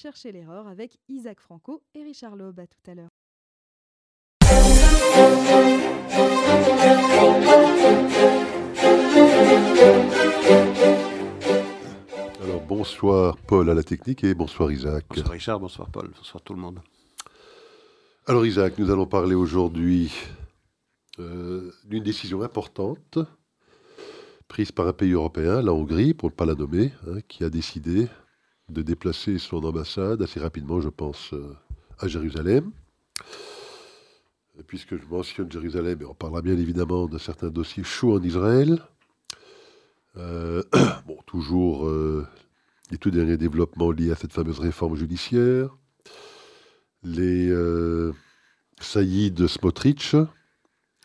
Cherchez l'erreur avec Isaac Franco et Richard Loeb. À tout à l'heure. Alors bonsoir Paul à la technique et bonsoir Isaac. Bonsoir Richard, bonsoir Paul, bonsoir tout le monde. Alors Isaac, nous allons parler aujourd'hui euh, d'une décision importante prise par un pays européen, la Hongrie, pour ne pas la nommer, hein, qui a décidé de déplacer son ambassade assez rapidement, je pense, euh, à Jérusalem. puisque je mentionne Jérusalem, et on parlera bien évidemment de certains dossiers chauds en Israël. Euh, bon, toujours euh, les tout derniers développements liés à cette fameuse réforme judiciaire. Les saillies Smotrich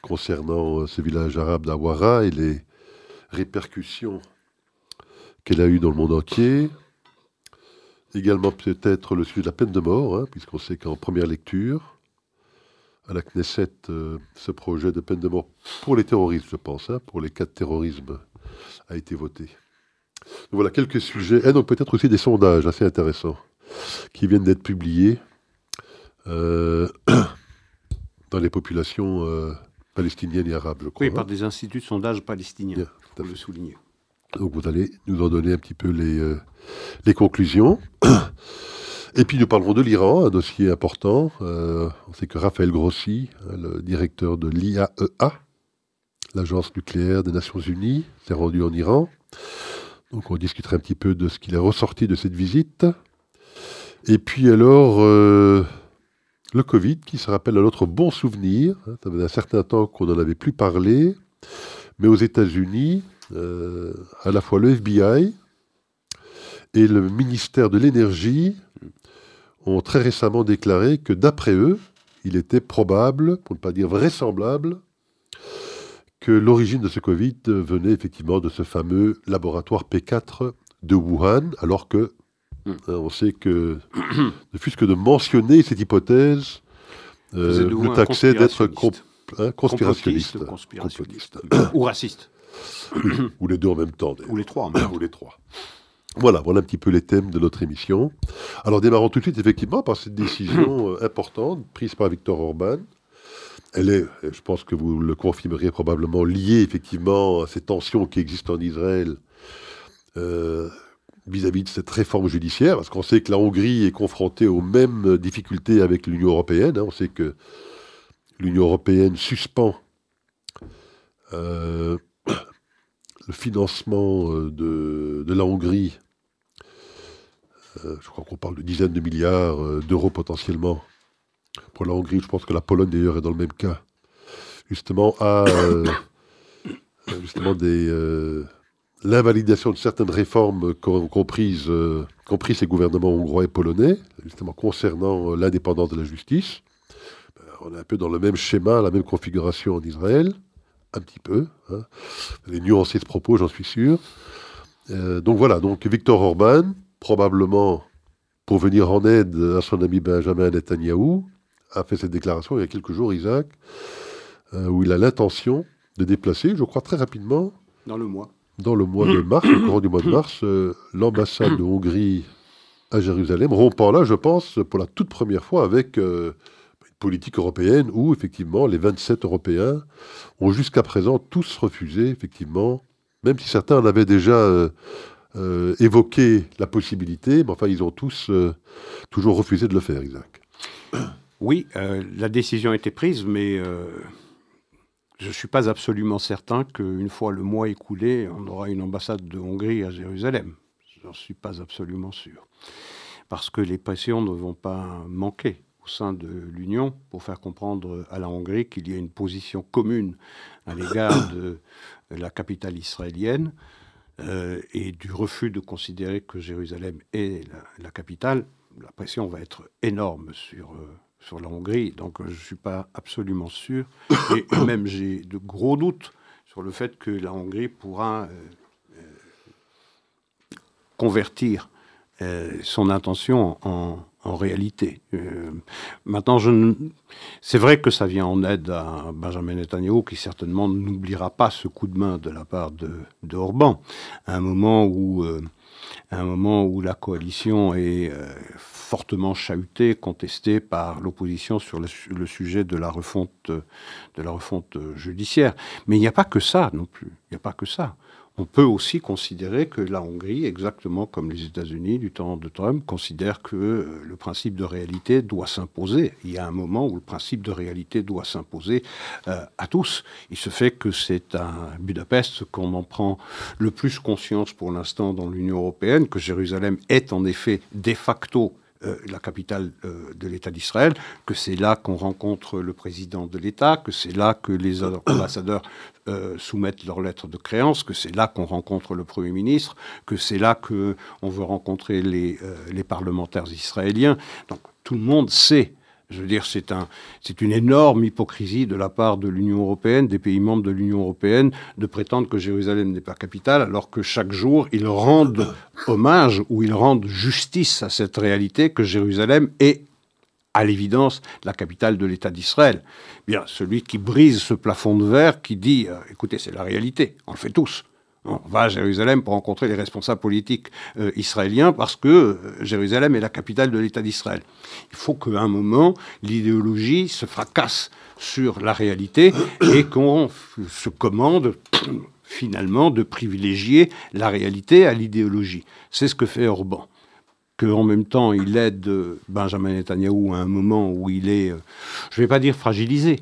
concernant ce village arabe d'Awara et les répercussions qu'elle a eues dans le monde entier. Également peut-être le sujet de la peine de mort, hein, puisqu'on sait qu'en première lecture, à la Knesset, euh, ce projet de peine de mort pour les terroristes, je pense, hein, pour les cas de terrorisme, a été voté. voilà quelques sujets, et donc peut-être aussi des sondages assez intéressants qui viennent d'être publiés euh, dans les populations euh, palestiniennes et arabes, je crois. Oui, par hein. des instituts de sondage palestiniens, pour le souligner. Donc vous allez nous en donner un petit peu les, euh, conclusions. Et puis nous parlerons de l'Iran, un dossier important. Euh, on sait que Raphaël Grossi, hein, le directeur de l'IAEA, l'agence nucléaire des Nations Unies, s'est rendu en Iran. Donc on discutera un petit peu de ce qu'il est ressorti de cette visite. Et puis alors, euh, le Covid, qui se rappelle à notre bon souvenir. Ça faisait un certain temps qu'on n'en avait plus parlé. Mais aux États-Unis, euh, à la fois le FBI et le ministère de l'Énergie ont très récemment déclaré que d'après eux, il était probable, pour ne pas dire vraisemblable, que l'origine de ce Covid venait effectivement de ce fameux laboratoire P4 de Wuhan, alors que hmm. hein, on sait que, ne fût-ce que de mentionner cette hypothèse, euh, nous taxait d'être hein, conspirationniste, ou raciste. ou les deux en même temps. Ou les trois. Ou les trois. Voilà, voilà un petit peu les thèmes de notre émission. Alors démarrons tout de suite effectivement par cette décision euh, importante prise par Victor Orban. Elle est, je pense que vous le confirmerez probablement, liée effectivement à ces tensions qui existent en Israël euh, vis-à-vis de cette réforme judiciaire, parce qu'on sait que la Hongrie est confrontée aux mêmes difficultés avec l'Union européenne. Hein. On sait que l'Union européenne suspend euh, le financement euh, de, la Hongrie, euh, je crois qu'on parle de dizaines de milliards euh, d'euros potentiellement. Pour la Hongrie, je pense que la Pologne d'ailleurs est dans le même cas, justement à l'invalidation de certaines réformes qu'ont comprises, compris ces gouvernements hongrois et polonais, justement concernant l'indépendance de la justice. Ben, on est un peu dans le même schéma, la même configuration en Israël un petit peu. Hein. Les nuancer ce propos, j'en suis sûr. Euh, donc voilà, donc Victor Orban, probablement pour venir en aide à son ami Benjamin Netanyahou, a fait cette déclaration il y a quelques jours, Isaac, euh, où il a l'intention de déplacer, je crois très rapidement, dans le mois, dans le mois de mars, au courant du mois de mars, euh, l'ambassade de Hongrie à Jérusalem, rompant là, je pense, pour la toute première fois avec politique européenne où, effectivement, les 27 Européens ont jusqu'à présent tous refusé, effectivement, même si certains en avaient déjà euh, euh, évoqué la possibilité, mais enfin, ils ont tous euh, toujours refusé de le faire, Isaac. Oui, la décision a été prise, mais je ne suis pas absolument certain qu'une fois le mois écoulé, on aura une ambassade de Hongrie à Jérusalem. Je n'en suis pas absolument sûr. Parce que les pressions ne vont pas manquer au sein de l'Union pour faire comprendre à la Hongrie qu'il y a une position commune à l'égard de la capitale israélienne euh, et du refus de considérer que Jérusalem est la, capitale. La pression va être énorme sur, euh, sur la Hongrie, donc je ne suis pas absolument sûr, et, même j'ai de gros doutes sur le fait que la Hongrie pourra euh, convertir son intention en, réalité. Euh, maintenant, c'est vrai que ça vient en aide à Benjamin Netanyahu, qui certainement n'oubliera pas ce coup de main de la part de, Orban, à un moment où euh, un moment où la coalition est fortement chahutée, contestée par l'opposition sur le, sujet de la refonte, de la refonte judiciaire. Mais il n'y a pas que ça non plus. Il n'y a pas que ça on peut aussi considérer que la Hongrie, exactement comme les États-Unis du temps de Trump, considère que euh, le principe de réalité doit s'imposer. Il y a un moment où le principe de réalité doit s'imposer euh, à tous. Il se fait que c'est à Budapest qu'on en prend le plus conscience pour l'instant dans l'Union européenne, que Jérusalem est en effet de facto euh, la capitale euh, de l'État d'Israël, que c'est là qu'on rencontre le président de l'État, que c'est là que les ambassadeurs euh, soumettent leurs lettres de créance, que c'est là qu'on rencontre le Premier ministre, que c'est là qu'on veut rencontrer les, les parlementaires israéliens. Donc tout le monde sait je veux dire, c'est un, c'est une énorme hypocrisie de la part de l'Union européenne, des pays membres de l'Union européenne, de prétendre que Jérusalem n'est pas capitale, alors que chaque jour, ils rendent hommage ou ils rendent justice à cette réalité que Jérusalem est à l'évidence la capitale de l'État d'Israël. Bien, celui qui brise ce plafond de verre, qui dit, euh, écoutez, c'est la réalité, on le fait tous. On va à Jérusalem pour rencontrer les responsables politiques euh, israéliens parce que euh, Jérusalem est la capitale de l'État d'Israël. Il faut qu'à un moment, l'idéologie se fracasse sur la réalité et qu'on se commande finalement de privilégier la réalité à l'idéologie. C'est ce que fait Orban. Qu'en même temps, il aide Benjamin Netanyahu à un moment où il est, euh, je ne vais pas dire fragilisé,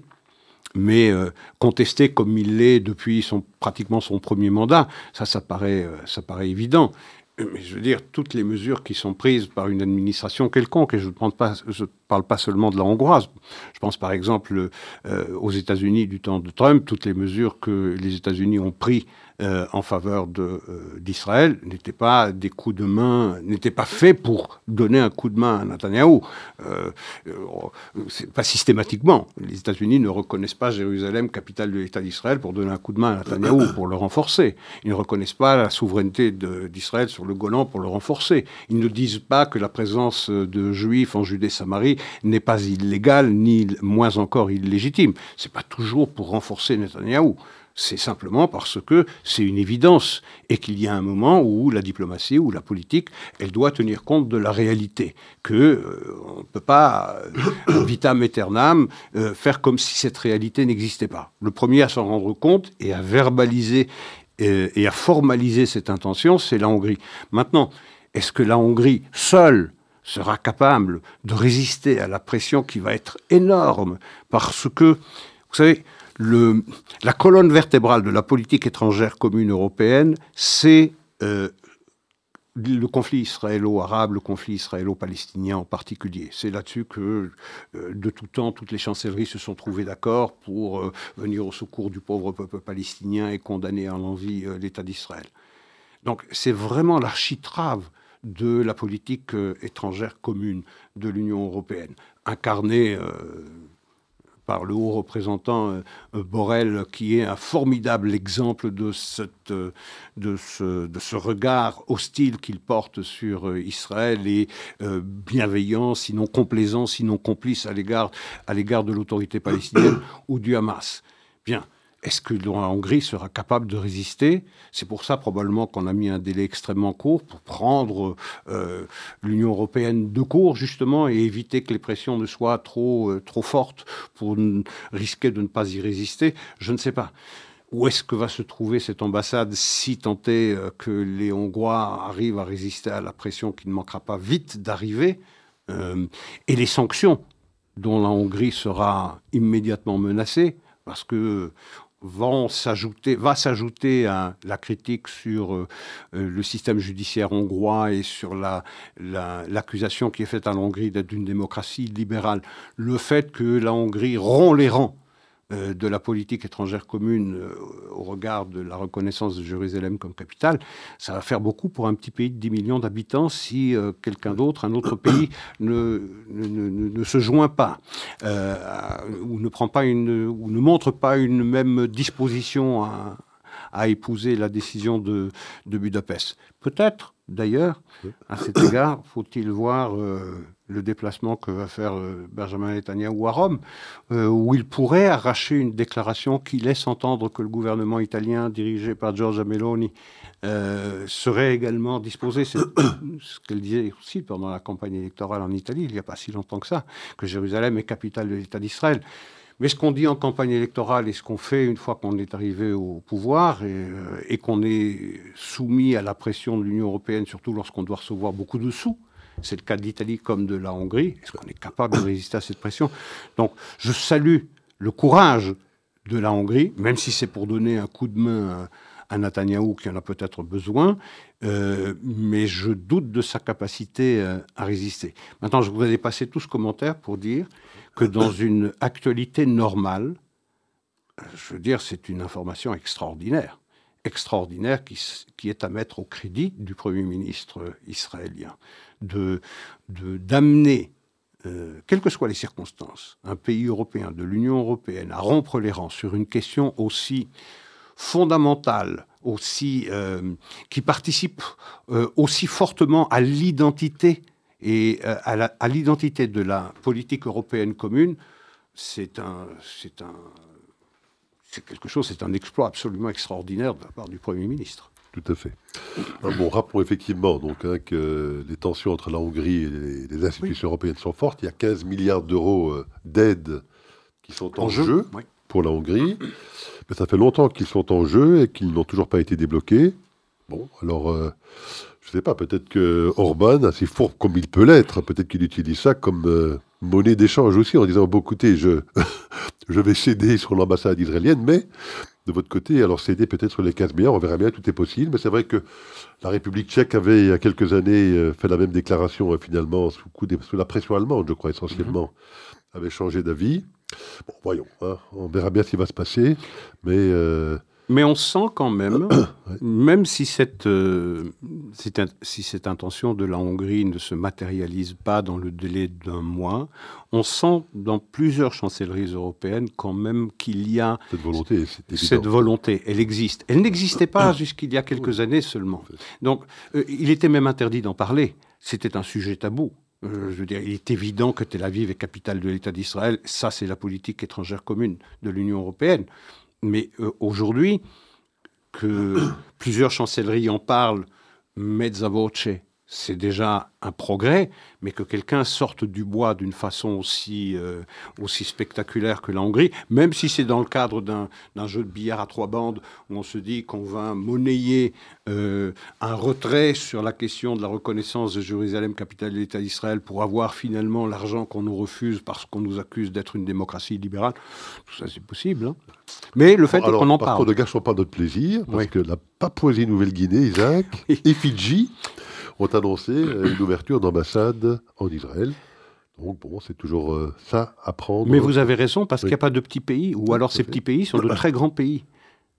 mais euh, contesté comme il l'est depuis son, pratiquement son premier mandat, ça, ça paraît, euh, ça paraît évident. Mais je veux dire, toutes les mesures qui sont prises par une administration quelconque, et je ne parle pas seulement de la hongroise, je pense par exemple euh, aux États-Unis du temps de Trump, toutes les mesures que les États-Unis ont prises euh, en faveur euh, d'Israël n'étaient pas des coups de main, n'étaient pas faits pour donner un coup de main à Netanyahou. Euh, pas systématiquement. Les États-Unis ne reconnaissent pas Jérusalem, capitale de l'État d'Israël, pour donner un coup de main à Netanyahou, pour le renforcer. Ils ne reconnaissent pas la souveraineté d'Israël sur le Golan pour le renforcer. Ils ne disent pas que la présence de Juifs en Judée-Samarie n'est pas illégale, ni moins encore illégitime. C'est pas toujours pour renforcer Netanyahou. C'est simplement parce que c'est une évidence et qu'il y a un moment où la diplomatie ou la politique, elle doit tenir compte de la réalité, que euh, on ne peut pas euh, vitam aeternam euh, faire comme si cette réalité n'existait pas. Le premier à s'en rendre compte et à verbaliser et à formaliser cette intention, c'est la Hongrie. Maintenant, est-ce que la Hongrie seule sera capable de résister à la pression qui va être énorme? Parce que, vous savez, la colonne vertébrale de la politique étrangère commune européenne, c'est euh, le conflit israélo-arabe, le conflit israélo-palestinien en particulier. C'est là-dessus que, euh, de tout temps, toutes les chancelleries se sont trouvées d'accord pour euh, venir au secours du pauvre peuple palestinien et condamner à l'envie l'État d'Israël. Donc c'est vraiment l'architrave de la politique étrangère commune de l'Union européenne, incarnée par le haut représentant euh, euh, Borrell, qui est un formidable exemple de, euh, de, ce, regard hostile qu'il porte sur Israël et bienveillant, sinon complaisant, sinon complice à l'égard de l'autorité palestinienne ou du Hamas. Bien. Est-ce que la Hongrie sera capable de résister? C'est pour ça probablement qu'on a mis un délai extrêmement court pour prendre euh, l'Union européenne de court justement et éviter que les pressions ne soient trop, euh, trop fortes pour risquer de ne pas y résister. Je ne sais pas. Où est-ce que va se trouver cette ambassade si est euh, que les Hongrois arrivent à résister à la pression qui ne manquera pas vite d'arriver Et les sanctions dont la Hongrie sera immédiatement menacée? Parce que va s'ajouter à la critique sur euh, euh, le système judiciaire hongrois et sur la, l'accusation qui est faite à la Hongrie d'être une démocratie libérale. Le fait que la Hongrie rompt les rangs de la politique étrangère commune euh, au regard de la reconnaissance de Jérusalem comme capitale, ça va faire beaucoup pour un petit pays de 10 millions d'habitants si euh, quelqu'un d'autre, un autre pays, ne, ne, se joint pas ou ne prend pas une ou ne montre pas une même disposition à, à épouser la décision de, de Budapest. Peut-être, d'ailleurs, à cet égard, faut-il voir euh, le déplacement que va faire euh, Benjamin Netanyahu à Rome, euh, où il pourrait arracher une déclaration qui laisse entendre que le gouvernement italien, dirigé par Giorgia Meloni, serait également disposé, c'est ce qu'elle disait aussi pendant la campagne électorale en Italie, il n'y a pas si longtemps que ça, que Jérusalem est capitale de l'État d'Israël. Mais ce qu'on dit en campagne électorale et ce qu'on fait une fois qu'on est arrivé au pouvoir et, euh, qu'on est soumis à la pression de l'Union européenne, surtout lorsqu'on doit recevoir beaucoup de sous, c'est le cas de l'Italie comme de la Hongrie, est-ce qu'on est capable de résister à cette pression? Donc je salue le courage de la Hongrie, même si c'est pour donner un coup de main à, Netanyahou qui en a peut-être besoin, euh, mais je doute de sa capacité euh, à résister. Maintenant, je voudrais dépasser tout ce commentaire pour dire que dans une actualité normale, je veux dire, c'est une information extraordinaire, extraordinaire qui, qui, est à mettre au crédit du Premier ministre israélien, de d'amener, euh, quelles que soient les circonstances, un pays européen, de l'Union européenne, à rompre les rangs sur une question aussi fondamentale, aussi, euh, qui participe euh, aussi fortement à l'identité et euh, à l'identité de la politique européenne commune, c'est un, c'est un, c'est quelque chose, c'est un exploit absolument extraordinaire de la part du Premier ministre. Tout à fait. bon, rappelons effectivement donc, hein, que les tensions entre la Hongrie et les, institutions européennes sont fortes. Il y a 15 milliards d'euros euh, d'aide qui sont en, jeu, pour la Hongrie. Mais ça fait longtemps qu'ils sont en jeu et qu'ils n'ont toujours pas été débloqués. Bon, alors, euh, je ne sais pas, peut-être que Orban, assez fort comme il peut l'être, peut-être qu'il utilise ça comme euh, monnaie d'échange aussi, en disant, bon écoutez, je, je vais céder sur l'ambassade israélienne, mais de votre côté, alors céder peut-être sur les 15 milliards, on verra bien, tout est possible, mais c'est vrai que la République tchèque avait, il y a quelques années, euh, fait la même déclaration, finalement, sous, coup sous la pression allemande, je crois, essentiellement, mm-hmm. avait changé d'avis. Bon, voyons, hein, on verra bien ce qui va se passer, mais... Mais on sent quand même, même si cette, euh, si cette intention de la Hongrie ne se matérialise pas dans le délai d'un mois, on sent dans plusieurs chancelleries européennes quand même qu'il y a cette volonté. Cette volonté, elle existe. Elle n'existait pas jusqu'il y a quelques années seulement. Donc, euh, il était même interdit d'en parler. C'était un sujet tabou. Euh, je veux il est évident que Tel Aviv est capitale de l'État d'Israël. Ça, c'est la politique étrangère commune de l'Union européenne. Mais euh, aujourd'hui, que plusieurs chancelleries en parlent, mezza voce, c'est déjà un progrès, mais que quelqu'un sorte du bois d'une façon aussi, euh, aussi spectaculaire que la Hongrie, même si c'est dans le cadre d'un jeu de billard à trois bandes, où on se dit qu'on va monnayer euh, un retrait sur la question de la reconnaissance de Jérusalem, capitale de l'État d'Israël, pour avoir finalement l'argent qu'on nous refuse parce qu'on nous accuse d'être une démocratie libérale. Tout ça, c'est possible. Hein. Mais le fait qu'on en par parle... Contre, ne gâchons pas notre plaisir, parce que la Papouasie-Nouvelle-Guinée, Isaac, et Fidji ont annoncé euh, une ouverture d'ambassade en Israël. Donc bon, c'est toujours euh, ça à prendre. Mais vous avez raison, parce qu'il n'y a pas de petits pays, ou alors ces petits pays sont de très grands pays.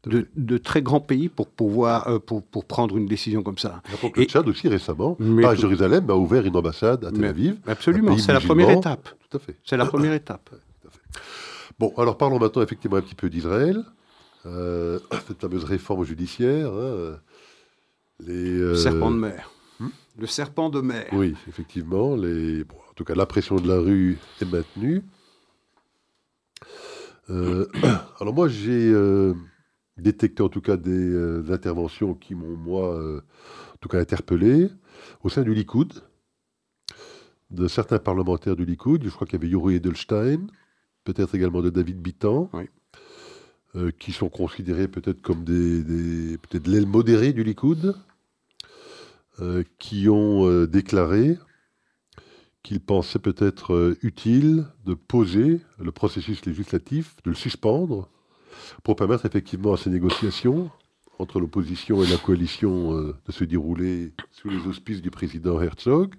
De, très grands pays pour pouvoir euh, pour, pour, prendre une décision comme ça. Et le Tchad aussi récemment, à Jérusalem, a ouvert une ambassade à Tel Aviv. Absolument, c'est la première étape. Tout à fait. C'est la première étape. Bon, alors parlons maintenant effectivement un petit peu d'Israël. cette fameuse réforme judiciaire. Hein, les, Serpent de mer. Le serpent de mer. Oui, effectivement. Les, en tout cas, la pression de la rue est maintenue. Euh, alors moi, j'ai euh, détecté en tout cas des euh, interventions qui m'ont, moi, en tout cas interpellé au sein du Likoud, de certains parlementaires du Likoud. Je crois qu'il y avait Yuri Edelstein, peut-être également de David Bitan, qui sont considérés peut-être comme des, des peut-être l'aile modérée du Likoud. Euh, qui ont euh, déclaré qu'ils pensaient peut-être euh, utile de poser le processus législatif, de le suspendre, pour permettre effectivement à ces négociations entre l'opposition et la coalition de se dérouler sous les auspices du président Herzog.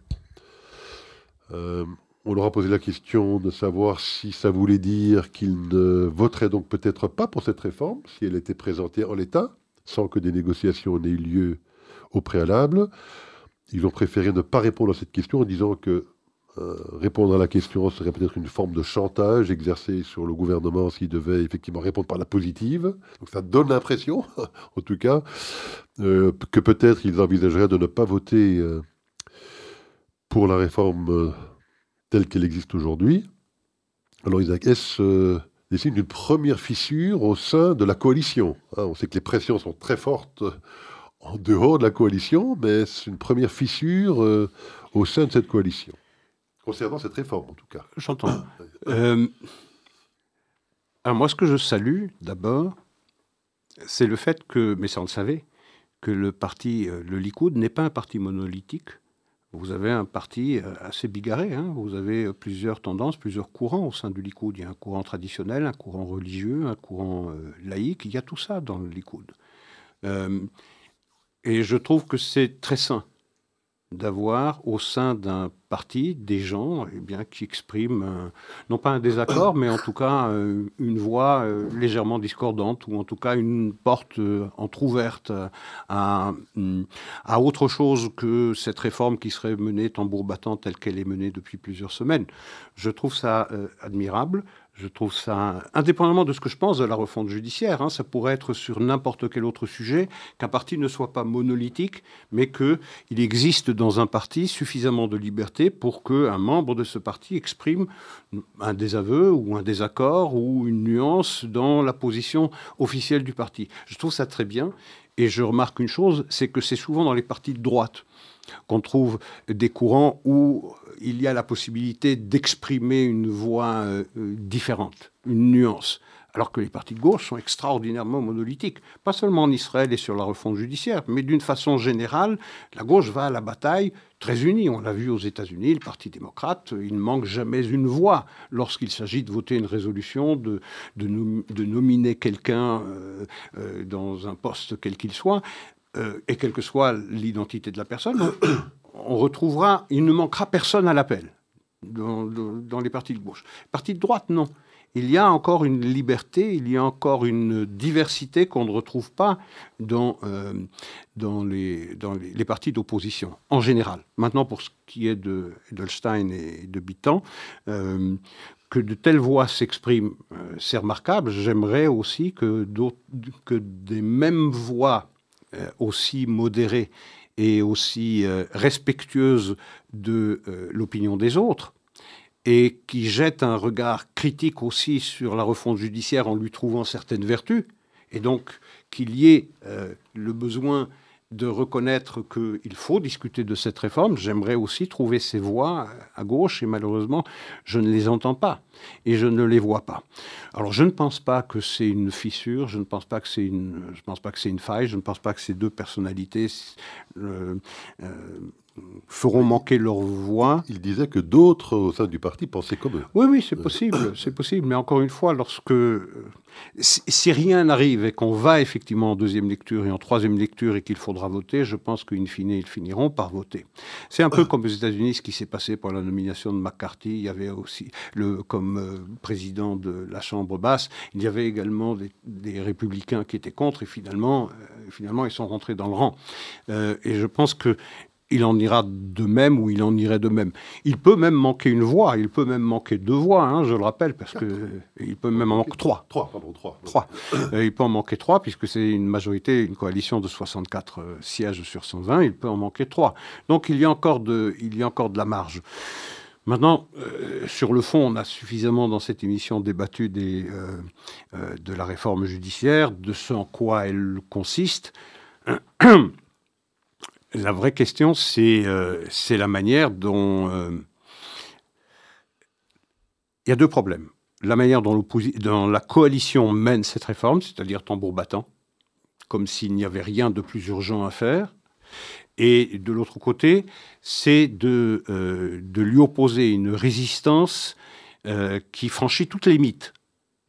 on leur a posé la question de savoir si ça voulait dire qu'ils ne voteraient donc peut-être pas pour cette réforme, si elle était présentée en l'état, sans que des négociations n'aient eu lieu au préalable. Ils ont préféré ne pas répondre à cette question en disant que répondre à la question serait peut-être une forme de chantage exercé sur le gouvernement s'il devait effectivement répondre par la positive. Donc ça donne l'impression, en tout cas, que peut-être ils envisageraient de ne pas voter pour la réforme telle qu'elle existe aujourd'hui. Alors Isaac, est-ce des signes d'une première fissure au sein de la coalition hein, On sait que les pressions sont très fortes en dehors de la coalition, mais c'est une première fissure euh, au sein de cette coalition, concernant cette réforme en tout cas. J'entends. euh, alors moi, ce que je salue d'abord, c'est le fait que, mais ça on le savait, que le parti, euh, le Likoud, n'est pas un parti monolithique. Vous avez un parti assez bigarré. Hein. Vous avez plusieurs tendances, plusieurs courants au sein du Likoud. Il y a un courant traditionnel, un courant religieux, un courant laïque. Il y a tout ça dans le Likoud. Et je trouve que c'est très sain d'avoir au sein d'un parti des gens eh bien, qui expriment, non pas un désaccord, mais en tout cas euh, une voix euh, légèrement discordante, ou en tout cas une porte euh, entr'ouverte à, à autre chose que cette réforme qui serait menée tambour battant telle qu'elle est menée depuis plusieurs semaines. Je trouve ça admirable. Je trouve ça, indépendamment de ce que je pense de la refonte judiciaire, hein, ça pourrait être sur n'importe quel autre sujet, qu'un parti ne soit pas monolithique, mais qu'il existe dans un parti suffisamment de liberté pour qu'un membre de ce parti exprime un désaveu ou un désaccord ou une nuance dans la position officielle du parti. Je trouve ça très bien. Et je remarque une chose, c'est que c'est souvent dans les partis de droite qu'on trouve des courants où il y a la possibilité d'exprimer une voix euh, différente, une nuance. Alors que les partis de gauche sont extraordinairement monolithiques. Pas seulement en Israël et sur la refonte judiciaire, mais d'une façon générale, la gauche va à la bataille très unie. On l'a vu aux États-Unis, le Parti démocrate, il ne manque jamais une voix lorsqu'il s'agit de voter une résolution, de, de, nominer quelqu'un euh, euh, dans un poste quel qu'il soit. Euh, et quelle que soit l'identité de la personne, on, retrouvera, il ne manquera personne à l'appel dans, les partis de gauche. Partis de droite, non. Il y a encore une liberté, il y a encore une diversité qu'on ne retrouve pas dans, euh, dans, les, dans les, partis d'opposition, en général. Maintenant, pour ce qui est de et de Bitan, euh, que de telles voix s'expriment, c'est remarquable. J'aimerais aussi que, que des mêmes voix aussi modérée et aussi euh, respectueuse de euh, l'opinion des autres, et qui jette un regard critique aussi sur la refonte judiciaire en lui trouvant certaines vertus, et donc qu'il y ait le besoin de reconnaître qu'il faut discuter de cette réforme. J'aimerais aussi trouver ces voix à gauche et malheureusement, je ne les entends pas et je ne les vois pas. Alors, je ne pense pas que c'est une fissure, je ne pense pas que c'est une, je pense pas que c'est une faille, je ne pense pas que ces deux personnalités euh, euh, feront manquer leur voix. Il disait que d'autres au sein du parti pensaient comme eux. Oui, oui, c'est possible, c'est possible. Mais encore une fois, lorsque euh, si, rien n'arrive et qu'on va effectivement en deuxième lecture et en troisième lecture et qu'il faudra voter, je pense qu'in fine, ils finiront par voter. C'est un peu comme aux États-Unis ce qui s'est passé pour la nomination de McCarthy. Il y avait aussi, le, comme euh, président de la Chambre basse, il y avait également des, républicains qui étaient contre et finalement, euh, finalement, ils sont rentrés dans le rang. et je pense que il en ira de même ou il en irait de même. Il peut même manquer une voix, il peut même manquer deux voix, hein, je le rappelle, parce que il peut même en manquer trois. Trois, pardon, trois. Trois. Euh, il peut en manquer trois, puisque c'est une majorité, une coalition de 64 euh, sièges sur 120, il peut en manquer trois. Donc il y a encore de, il y a encore de la marge. Maintenant, euh, sur le fond, on a suffisamment dans cette émission débattu des, de la réforme judiciaire, de ce en quoi elle consiste. La vraie question, c'est euh, la manière dont... Euh, il y a deux problèmes. La manière dont, la coalition mène cette réforme, c'est-à-dire tambour battant, comme s'il n'y avait rien de plus urgent à faire. Et de l'autre côté, c'est de, euh, de lui opposer une résistance qui franchit toutes les limites.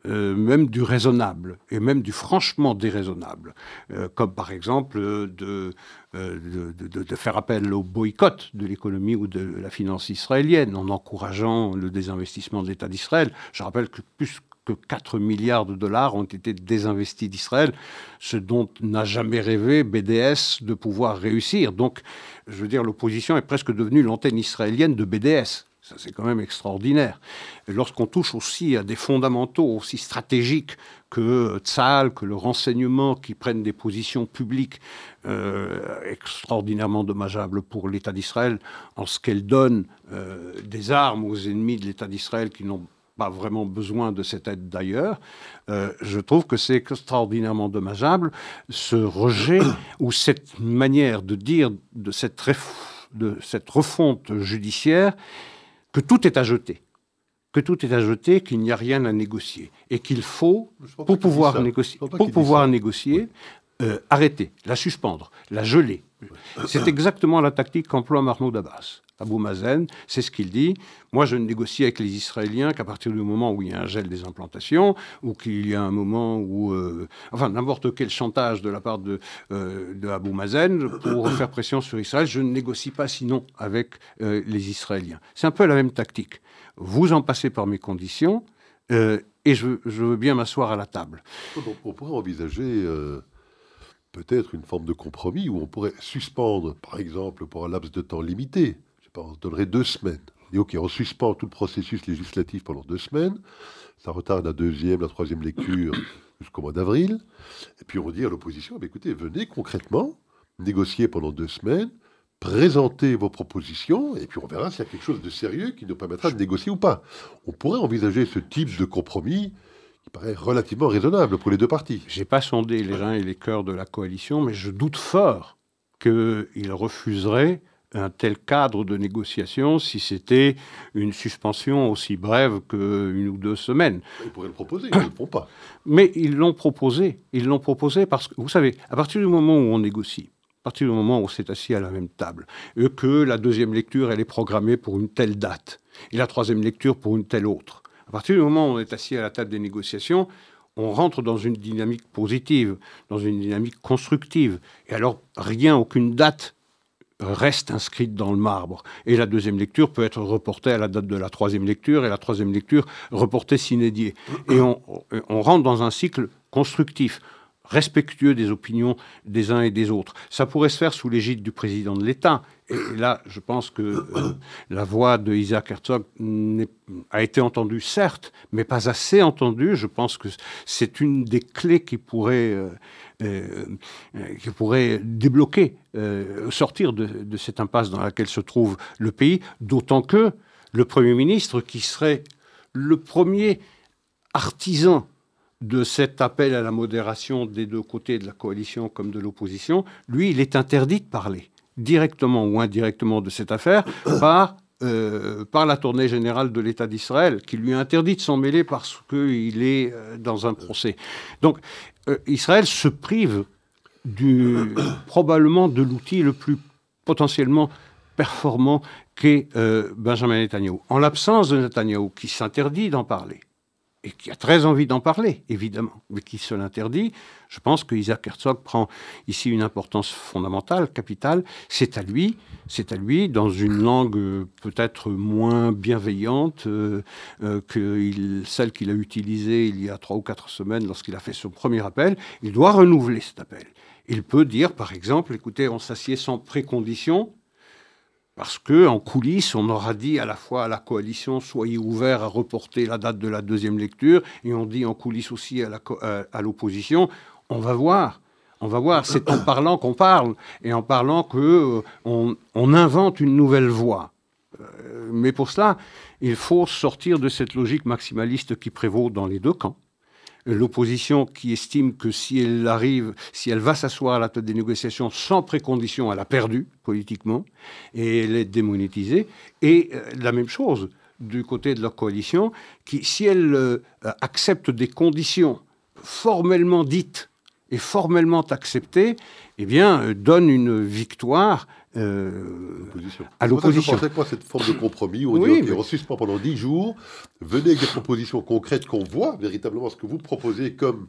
Euh, même du raisonnable et même du franchement déraisonnable, euh, comme par exemple euh, de, de, faire appel au boycott de l'économie ou de la finance israélienne en encourageant le désinvestissement de l'État d'Israël. Je rappelle que plus que 4 milliards de dollars ont été désinvestis d'Israël, ce dont n'a jamais rêvé BDS de pouvoir réussir. Donc, je veux dire, l'opposition est presque devenue l'antenne israélienne de BDS Ça, c'est quand même extraordinaire. Lorsqu'on touche aussi à des fondamentaux aussi stratégiques que Tzal, que le renseignement, qui prennent des positions publiques euh, extraordinairement dommageables pour l'État d'Israël, en ce qu'elles donnent euh, des armes aux ennemis de l'État d'Israël qui n'ont pas vraiment besoin de cette aide d'ailleurs, euh, je trouve que c'est extraordinairement dommageable ce rejet ou cette manière de dire de cette, de cette refonte judiciaire que tout est à jeter que tout est à jeter, qu'il n'y a rien à négocier et qu'il faut, pour pouvoir négocier, pour pouvoir négocier, euh, arrêter, la suspendre, la geler. C'est exactement la tactique qu'emploie Mahmoud Abbas. Abou Mazen, c'est ce qu'il dit. Moi, je ne négocie avec les Israéliens qu'à partir du moment où il y a un gel des implantations, ou qu'il y a un moment où, euh, enfin, n'importe quel chantage de la part de, euh, Abou Mazen pour faire pression sur Israël. Je ne négocie pas sinon avec les Israéliens. C'est un peu la même tactique vous en passez par mes conditions, euh, et je, veux bien m'asseoir à la table. on pourrait envisager euh, peut-être une forme de compromis où on pourrait suspendre, par exemple, pour un laps de temps limité, on donnerait deux semaines. Et ok, on suspend tout le processus législatif pendant deux semaines, ça retarde la deuxième, la troisième lecture jusqu'au mois d'avril, et puis on dit à l'opposition, écoutez, venez concrètement négocier pendant deux semaines, présenter vos propositions et puis on verra s'il y a quelque chose de sérieux qui nous permettra de négocier ou pas. On pourrait envisager ce type de compromis qui paraît relativement raisonnable pour les deux parties. J'ai pas sondé les reins et les cœurs de la coalition, mais je doute fort qu'ils refuseraient un tel cadre de négociation si c'était une suspension aussi brève qu'une ou deux semaines. Ils pourraient le proposer, ils ne le font pas. Mais ils l'ont proposé. Ils l'ont proposé parce que, vous savez, à partir du moment où on négocie, à partir du moment où on s'est assis à la même table, et que la deuxième lecture, elle est programmée pour une telle date, et la troisième lecture pour une telle autre. À partir du moment où on est assis à la table des négociations, on rentre dans une dynamique positive, dans une dynamique constructive. Et alors, rien, aucune date reste inscrite dans le marbre. Et la deuxième lecture peut être reportée à la date de la troisième lecture, et la troisième lecture reportée s'inédiée. Et on, on rentre dans un cycle constructif respectueux des opinions des uns et des autres. Ça pourrait se faire sous l'égide du président de l'État. Et là, je pense que euh, la voix de Isaac Herzog a été entendue, certes, mais pas assez entendue. Je pense que c'est une des clés qui pourrait, euh, euh, qui pourrait débloquer, sortir de, de cette impasse dans laquelle se trouve le pays, d'autant que le Premier ministre, qui serait le premier artisan de cet appel à la modération des deux côtés de la coalition comme de l'opposition, lui, il est interdit de parler, directement ou indirectement, de cette affaire par, euh, par la tournée générale de l'État d'Israël, qui lui interdit de s'en mêler parce qu'il est euh, dans un procès. Donc, euh, Israël se prive du, probablement de l'outil le plus potentiellement performant qu'est Benjamin Netanyahu. En l'absence de Netanyahu, qui s'interdit d'en parler, et qui a très envie d'en parler, évidemment, mais qui se l'interdit, je pense que Isaac Herzog prend ici une importance fondamentale, capitale. C'est à lui, c'est à lui, dans une langue euh, peut-être moins bienveillante euh, euh, que celle qu'il a utilisée il y a trois ou quatre semaines lorsqu'il a fait son premier appel. Il doit renouveler cet appel. Il peut dire, par exemple, écoutez, on s'assied sans précondition, parce que en coulisses, on aura dit à la fois à la coalition soyez ouverts à reporter la date de la deuxième lecture, et on dit en coulisses aussi à euh, l'opposition on va voir. On va voir, c'est en parlant qu'on parle, et en parlant qu'on euh, invente une nouvelle voie. Euh, mais pour cela, il faut sortir de cette logique maximaliste qui prévaut dans les deux camps l'opposition qui estime que si elle arrive, si elle va s'asseoir à la tête des négociations sans précondition, elle a perdu politiquement et elle est démonétisée. Et euh, la même chose du côté de la coalition, qui, si elle euh, accepte des conditions formellement dites et formellement acceptées, eh bien, euh, donne une victoire euh, à l'opposition. Pensais pas cette forme de compromis où on dit on suspend pendant 10 jours, venez avec des propositions concrètes qu'on voit véritablement ce que vous proposez comme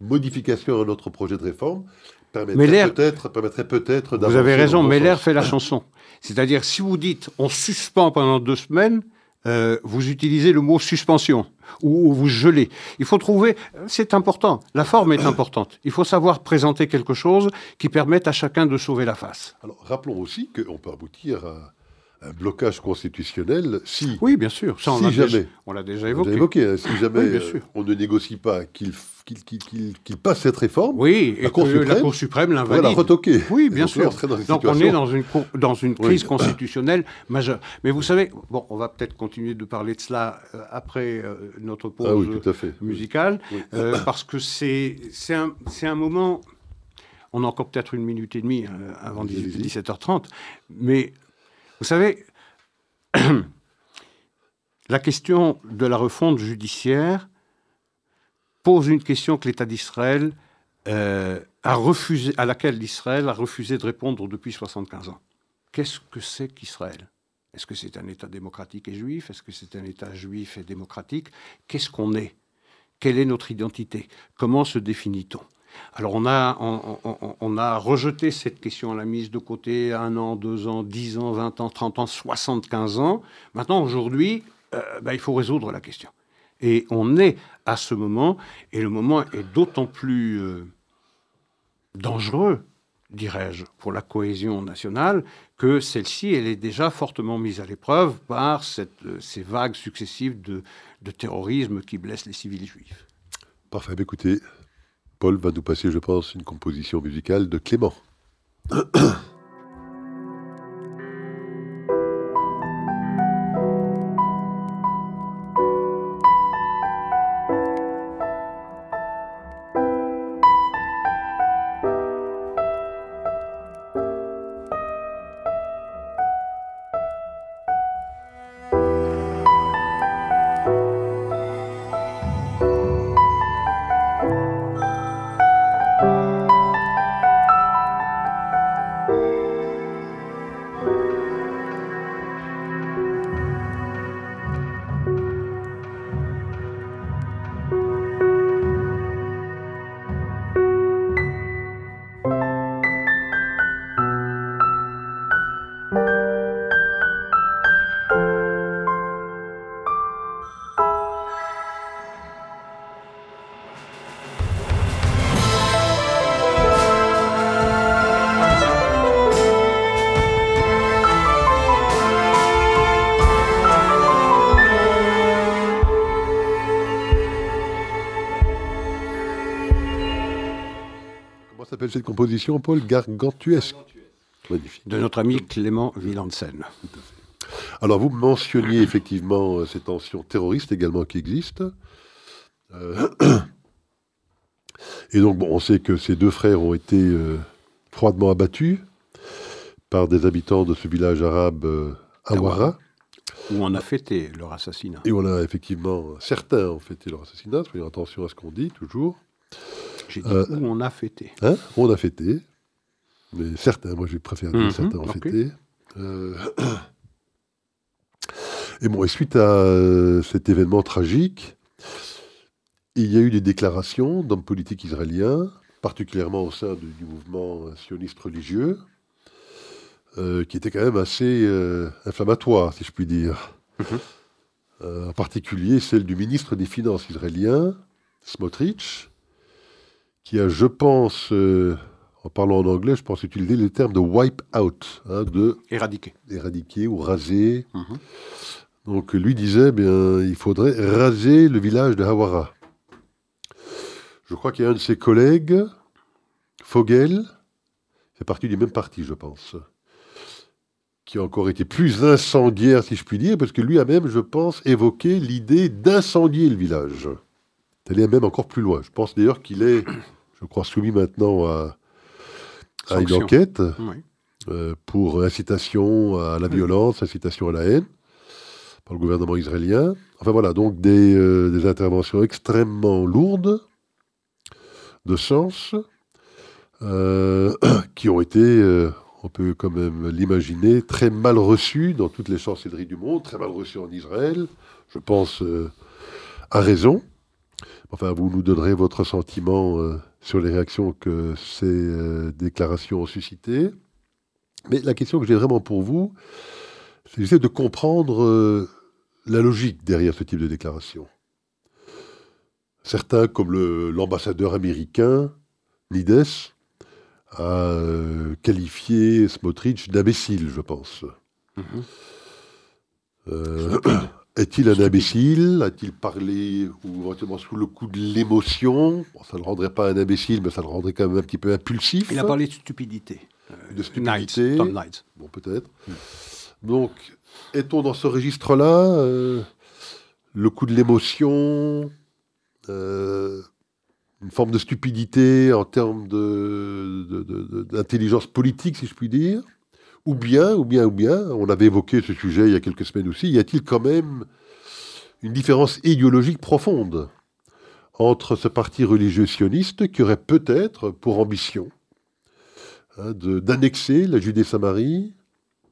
modification à notre projet de réforme permettrait peut-être permettrait peut-être Vous avez raison, mais l'air fait la chanson. C'est-à-dire si vous dites on suspend pendant deux semaines, euh, vous utilisez le mot suspension ou, vous gelez. Il faut trouver, c'est important, la forme est importante. Il faut savoir présenter quelque chose qui permette à chacun de sauver la face. Alors rappelons aussi qu'on peut aboutir à un blocage constitutionnel si. Oui, bien sûr. Ça, on si jamais. déjà- on l'a déjà on évoqué. l'a évoqué, hein, si jamais Oui, bien euh, sûr. on ne négocie pas qu'il passe cette réforme, Oui, et La Cour que la suprême, Cour suprême on l'invalide. retoquer. Oui, bien donc là, sûr. on Donc on est dans une, co- dans une Oui. crise constitutionnelle majeure. Mais vous savez, bon, on va peut-être continuer de parler de cela euh, après euh, notre pause Ah oui, tout à fait. musicale, euh, parce que c'est un, un moment. On a encore peut-être une minute et demie euh, avant Allez-y, 18 allez-y. 17h30, mais vous savez, la question de la refonte judiciaire pose une question que l'État d'Israël euh, a refusé, à laquelle l'Israël a refusé de répondre depuis 75 ans. Qu'est-ce que c'est qu'Israël? Est-ce que c'est un État démocratique et juif? Est-ce que c'est un État juif et démocratique? Qu'est-ce qu'on est? Quelle est notre identité? Comment se définit-on? Alors on a, on, a rejeté cette question, on l'a mise de côté un an, deux ans, dix ans, vingt ans, trente ans, soixante-quinze ans. Maintenant, aujourd'hui, euh, ben, il faut résoudre la question. Et on est à ce moment, et le moment est d'autant plus euh, dangereux, dirais-je, pour la cohésion nationale, que celle-ci, elle est déjà fortement mise à l'épreuve par euh, ces vagues successives de, de terrorisme qui blessent les civils juifs. Parfait. Bah, écoutez, Paul va nous passer, je pense, une composition musicale de Clément. s'appelle cette composition, Paul Gargantuesque. Magnifique. De notre ami Clément Villansen. Alors, vous mentionniez effectivement euh, ces tensions terroristes également qui existent. Euh, Et donc, bon, on sait que ces deux frères ont été euh, froidement abattus par des habitants de ce village arabe euh, Awara. où on a fêté leur assassinat. Et on a effectivement, certains ont fêté leur assassinat, soyons attention à ce qu'on dit toujours. J'ai dit Euh, où on a fêté. Hein on a fêté, mais certains, moi je préfère dire Mhm, certains ont fêté. Euh, Et bon, et suite à euh, cet événement tragique, il y a eu des déclarations d'hommes politiques israéliens, particulièrement au sein du, du mouvement sioniste religieux, euh, qui étaient quand même assez euh, inflammatoires, si je puis dire. Mhm. Euh, en particulier celle du ministre des Finances israélien, Smotrich, qui a, je pense, euh, en parlant en anglais, je pense utiliser le terme de wipe out, hein, de Éradiqué. éradiquer ou raser. Mhm. Donc lui disait, bien, il faudrait raser le village de Hawara. Je crois qu'il y a un de ses collègues, Fogel, fait partie du même parti, je pense, qui a encore été plus incendiaire, si je puis dire, parce que lui a même, je pense, évoqué l'idée d'incendier le village. Est même encore plus loin. Je pense d'ailleurs qu'il est, je crois, soumis maintenant à, à une enquête Oui. euh, pour incitation à la violence, incitation à la haine par le gouvernement israélien. Enfin voilà, donc des, euh, des interventions extrêmement lourdes de sens euh, qui ont été, on peut quand même l'imaginer, très mal reçues dans toutes les chancelleries du monde, très mal reçues en Israël, je pense à raison. Enfin, vous nous donnerez votre sentiment euh, sur les réactions que ces euh, déclarations ont suscitées. Mais la question que j'ai vraiment pour vous, c'est de comprendre euh, la logique derrière ce type de déclaration. Certains, comme l'ambassadeur américain, Nides, a euh, qualifié Smotrich d'imbécile, je pense. Mhm. Euh, est-il un imbécile? A-t-il parlé ou éventuellement sous le coup de l'émotion? Ça ne le rendrait pas un imbécile, mais ça le rendrait quand même un petit peu impulsif. Il a parlé de stupidité. de stupidité. Tom Knight. Bon, peut-être. Donc, est-on dans ce registre-là? Euh, Le coup de l'émotion euh, une forme de stupidité en termes d'intelligence politique, si je puis dire? Ou bien, ou bien, ou bien, on avait évoqué ce sujet il y a quelques semaines aussi, y a-t-il quand même une différence idéologique profonde entre ce parti religieux sioniste qui aurait peut-être pour ambition hein, d'annexer la Judée-Samarie,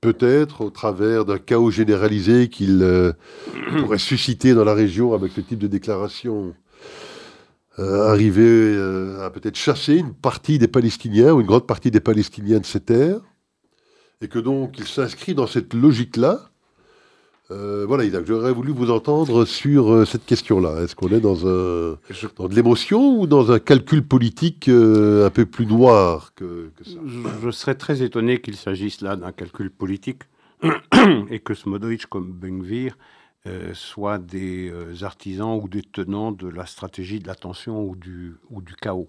peut-être au travers d'un chaos généralisé qu'il euh, pourrait susciter dans la région avec ce type de déclaration, euh, arriver euh, à peut-être chasser une partie des Palestiniens ou une grande partie des Palestiniens de ces terres? Et que donc il s'inscrit dans cette logique-là. Euh, voilà, j'aurais voulu vous entendre sur euh, cette question-là. Est-ce qu'on est dans, un, dans de l'émotion ou dans un calcul politique euh, un peu plus noir que, ça? Je, serais très étonné qu'il s'agisse là d'un calcul politique et que Smodrich comme Bengvir soient des artisans ou des tenants de la stratégie de la tension ou du, ou du chaos.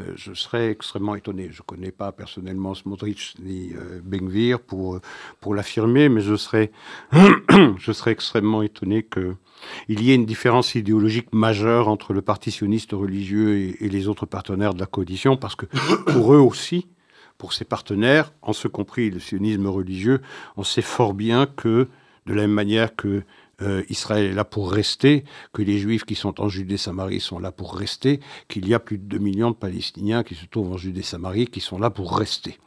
Euh, je serais extrêmement étonné. Je ne connais pas personnellement Smotrich ni euh, Bengvir pour, pour l'affirmer, mais je serais, je serais extrêmement étonné qu'il y ait une différence idéologique majeure entre le parti sioniste religieux et, et, les autres partenaires de la coalition, parce que pour eux aussi, pour ces partenaires, en ce compris le sionisme religieux, on sait fort bien que, de la même manière que euh, Israël est là pour rester, que les Juifs qui sont en Judée-Samarie sont là pour rester, qu'il y a plus de 2 millions de Palestiniens qui se trouvent en Judée-Samarie qui sont là pour rester.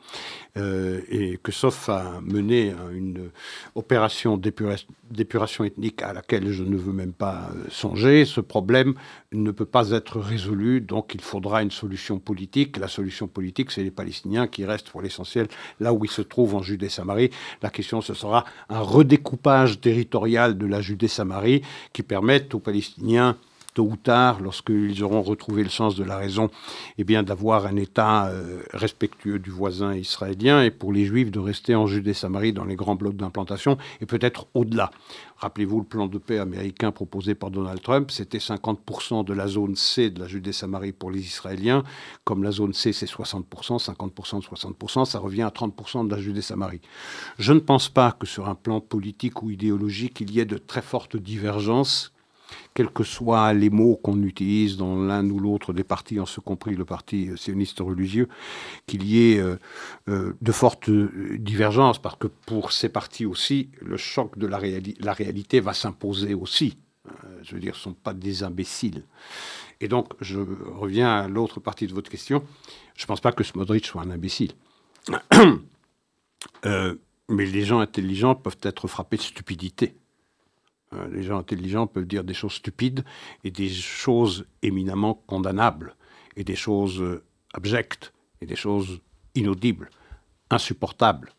Euh, et que sauf à mener une opération d'épuration ethnique à laquelle je ne veux même pas euh, songer, ce problème ne peut pas être résolu, donc il faudra une solution politique. La solution politique, c'est les Palestiniens qui restent pour l'essentiel là où ils se trouvent en Judée-Samarie. La question, ce sera un redécoupage territorial de la Judée-Samarie qui permette aux Palestiniens tôt ou tard, lorsqu'ils auront retrouvé le sens de la raison, eh bien d'avoir un État euh, respectueux du voisin israélien et pour les Juifs de rester en Judée-Samarie dans les grands blocs d'implantation et peut-être au-delà. Rappelez-vous le plan de paix américain proposé par Donald Trump, c'était 50% de la zone C de la Judée-Samarie pour les Israéliens. Comme la zone C, c'est 60%, 50% de 60%, ça revient à 30% de la Judée-Samarie. Je ne pense pas que sur un plan politique ou idéologique, il y ait de très fortes divergences quels que soient les mots qu'on utilise dans l'un ou l'autre des partis, en ce compris le parti sioniste religieux, qu'il y ait euh, euh, de fortes divergences, parce que pour ces partis aussi, le choc de la, réalité va s'imposer aussi. Euh, je veux dire, ce ne sont pas des imbéciles. Et donc, je reviens à l'autre partie de votre question. Je ne pense pas que Smodrich soit un imbécile. mais les gens intelligents peuvent être frappés de stupidité. Euh, les gens intelligents peuvent dire des choses stupides et des choses éminemment condamnables, et des choses euh, abjectes, et des choses inaudibles, insupportables.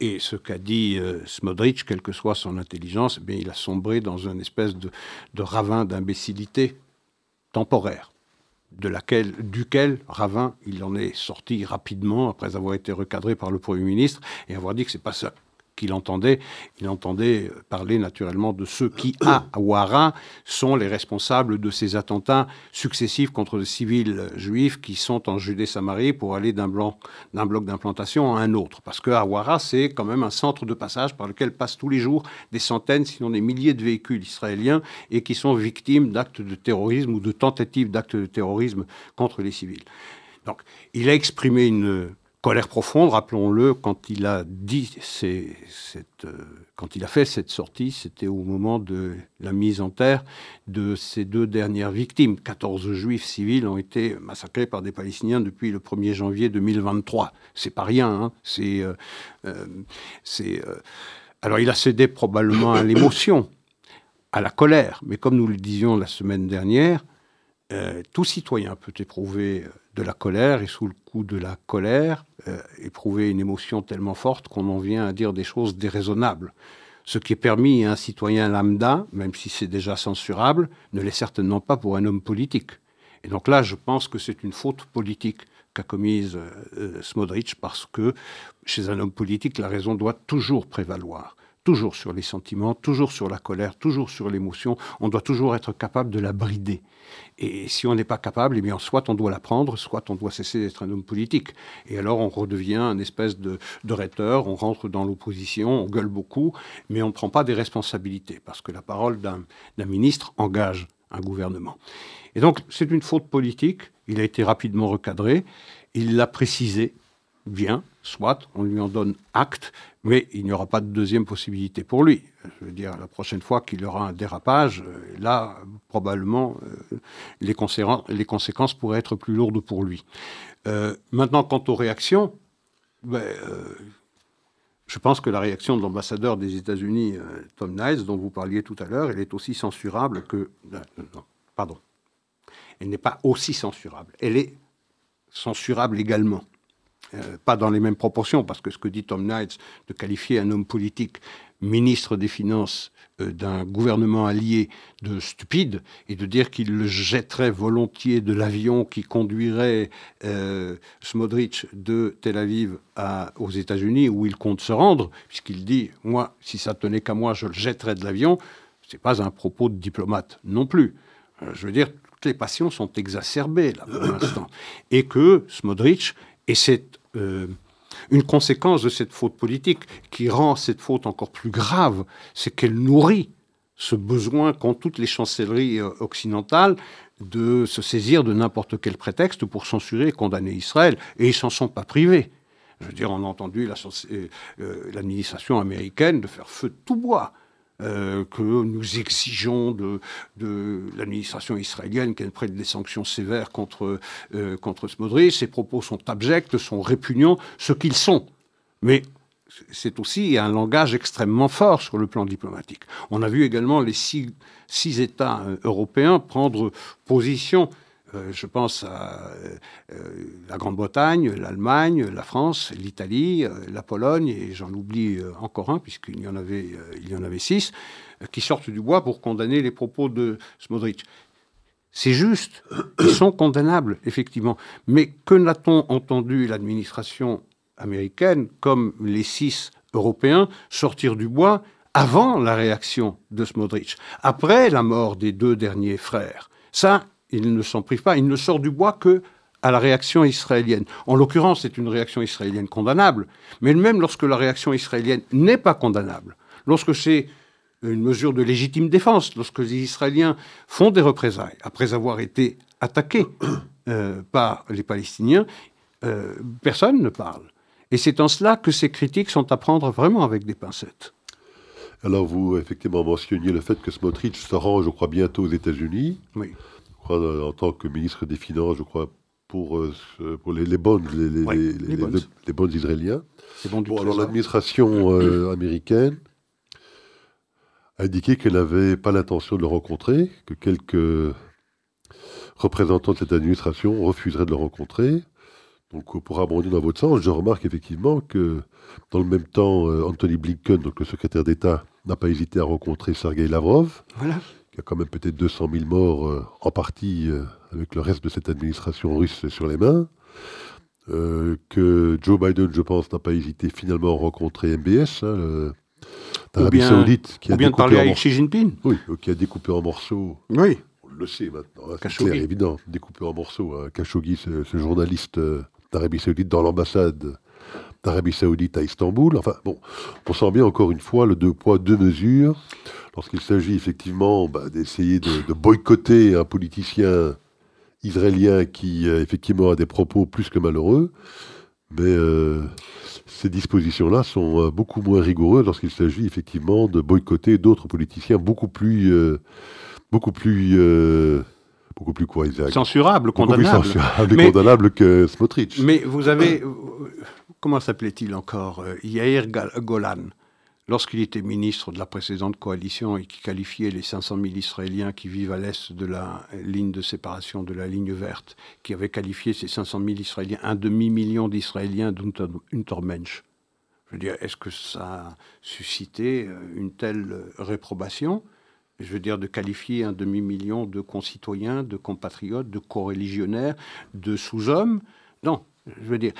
Et ce qu'a dit euh, Smodrich, quelle que soit son intelligence, eh bien, il a sombré dans une espèce de, ravin d'imbécilité temporaire, de laquelle, duquel ravin il en est sorti rapidement après avoir été recadré par le Premier ministre et avoir dit que c'est pas ça qu'il entendait. Il entendait parler naturellement de ceux qui, à Ouara, sont les responsables de ces attentats successifs contre les civils juifs qui sont en Judée-Samarie pour aller d'un bloc d'implantation à un autre. Parce que Ouara, c'est quand même un centre de passage par lequel passent tous les jours des centaines, sinon des milliers de véhicules israéliens et qui sont victimes d'actes de terrorisme ou de tentatives d'actes de terrorisme contre les civils. Donc, il a exprimé une colère profonde, rappelons-le, quand il a dit cette, euh, quand il a fait cette sortie, c'était au moment de la mise en terre de ces deux dernières victimes. 14 juifs civils ont été massacrés par des Palestiniens depuis le 1er janvier 2023. C'est pas rien. Hein. C'est, euh, euh, alors il a cédé probablement à l'émotion, à la colère, mais comme nous le disions la semaine dernière, tout citoyen peut éprouver de la colère et sous le coup de la colère, euh, éprouver une émotion tellement forte qu'on en vient à dire des choses déraisonnables. Ce qui est permis à un citoyen lambda, même si c'est déjà censurable, ne l'est certainement pas pour un homme politique. Et donc là, je pense que c'est une faute politique qu'a commise euh, Smodrich parce que chez un homme politique, la raison doit toujours prévaloir. Toujours sur les sentiments, toujours sur la colère, toujours sur l'émotion. On doit toujours être capable de la brider. Et si on n'est pas capable, eh bien, soit on doit la prendre, soit on doit cesser d'être un homme politique. Et alors on redevient un espèce de, de rhéteur, on rentre dans l'opposition, on gueule beaucoup, mais on ne prend pas des responsabilités, parce que la parole d'un ministre engage un gouvernement. Et donc c'est une faute politique, il a été rapidement recadré, il l'a précisé bien, soit, on lui en donne acte, mais il n'y aura pas de deuxième possibilité pour lui. Je veux dire, la prochaine fois qu'il aura un dérapage, euh, là, probablement, euh, les, conséquences, pourraient être plus lourdes pour lui. Euh, maintenant, quant aux réactions, ben, je pense que la réaction de l'ambassadeur des États-Unis, Tom Niles, dont vous parliez tout à l'heure, elle est aussi censurable que... Non, pardon. Elle n'est pas aussi censurable. Elle est censurable également. Euh, pas dans les mêmes proportions, parce que ce que dit Tom Knights, de qualifier un homme politique ministre des Finances euh, d'un gouvernement allié de stupide et de dire qu'il le jetterait volontiers de l'avion qui conduirait euh, Smodrich de Tel Aviv aux États-Unis où il compte se rendre, puisqu'il dit moi, si ça tenait qu'à moi, je le jetterais de l'avion. C'est pas un propos de diplomate non plus. je veux dire, toutes les passions sont exacerbées là pour l'instant, et que Smodrich et c'est euh, une conséquence de cette faute politique qui rend cette faute encore plus grave, c'est qu'elle nourrit ce besoin qu'ont toutes les chancelleries euh, occidentales de se saisir de n'importe quel prétexte pour censurer et condamner Israël. Et ils s'en sont pas privés. Je veux dire, on a entendu euh, l'administration américaine de faire feu de tout bois euh, que nous exigeons de, l'administration israélienne qu'elle prenne des sanctions sévères contre, euh, contre Smodri. Ces propos sont abjects, sont répugnants, ce qu'ils sont. Mais c'est aussi un langage extrêmement fort sur le plan diplomatique. On a vu également les six, six États euh, européens prendre position euh, je pense à euh, la Grande-Bretagne, l'Allemagne, la France, l'Italie, euh, la Pologne, et j'en oublie encore un, puisqu'il y, en avait, il y en avait six, qui sortent du bois pour condamner les propos de Smodrich. C'est juste, ils sont condamnables, effectivement. Mais que n'a-t-on entendu l'administration américaine, comme les six Européens, sortir du bois avant la réaction de Smodrich, après la mort des deux derniers frères Ça, il ne s'en prive pas, il ne sort du bois que à la réaction israélienne. En l'occurrence, c'est une réaction israélienne condamnable, mais même lorsque la réaction israélienne n'est pas condamnable, lorsque c'est une mesure de légitime défense, lorsque les Israéliens font des représailles après avoir été attaqués euh, par les Palestiniens, euh, personne ne parle. Et c'est en cela que ces critiques sont à prendre vraiment avec des pincettes. Alors vous, effectivement, mentionniez le fait que Smotrich se rend, je crois, bientôt aux États-Unis. Oui en tant que ministre des Finances, je crois, pour, euh, pour les, les bonds, les, les, les, bonds. israéliens. Bon, alors l'administration euh, américaine a indiqué qu'elle n'avait pas l'intention de le rencontrer, que quelques représentants de cette administration refuseraient de le rencontrer. Donc, pour abonder dans votre sens, je remarque effectivement que, dans le même temps, euh, Anthony Blinken, donc le secrétaire d'État, n'a pas hésité à rencontrer Sergei Lavrov. Voilà il y a quand même peut-être 200 000 morts, euh, en partie euh, avec le reste de cette administration russe sur les mains. Euh, que Joe Biden, je pense, n'a pas hésité finalement à rencontrer MBS, hein, l'Arabie Saoudite, qui a bien parlé avec Xi Jinping. Oui, qui a découpé en morceaux. Oui. On le sait maintenant, hein, c'est clair, évident, découpé en morceaux. Hein. Khashoggi, ce, journaliste d'Arabie Saoudite dans l'ambassade d'Arabie Saoudite à Istanbul. Enfin, bon, on sent bien encore une fois le deux poids, deux mesures lorsqu'il s'agit effectivement bah, d'essayer de, boycotter un politicien israélien qui euh, effectivement a des propos plus que malheureux, mais euh, ces dispositions-là sont euh, beaucoup moins rigoureuses lorsqu'il s'agit effectivement de boycotter d'autres politiciens beaucoup plus, beaucoup plus beaucoup plus quoi, Isaac? Censurable, condamnable. censurable et condamnable que Smotrich. Mais vous avez, comment s'appelait-il encore Yair Golan lorsqu'il était ministre de la précédente coalition et qui qualifiait les 500 000 Israéliens qui vivent à l'est de la ligne de séparation, de la ligne verte, qui avait qualifié ces 500 000 Israéliens, un demi-million d'Israéliens d'Untermensch? Je veux dire, est-ce que ça a suscité euh, une telle réprobation? Je veux dire, de qualifier un demi-million de concitoyens, de compatriotes, de co-religionnaires, de sous-hommes? Non, je veux dire.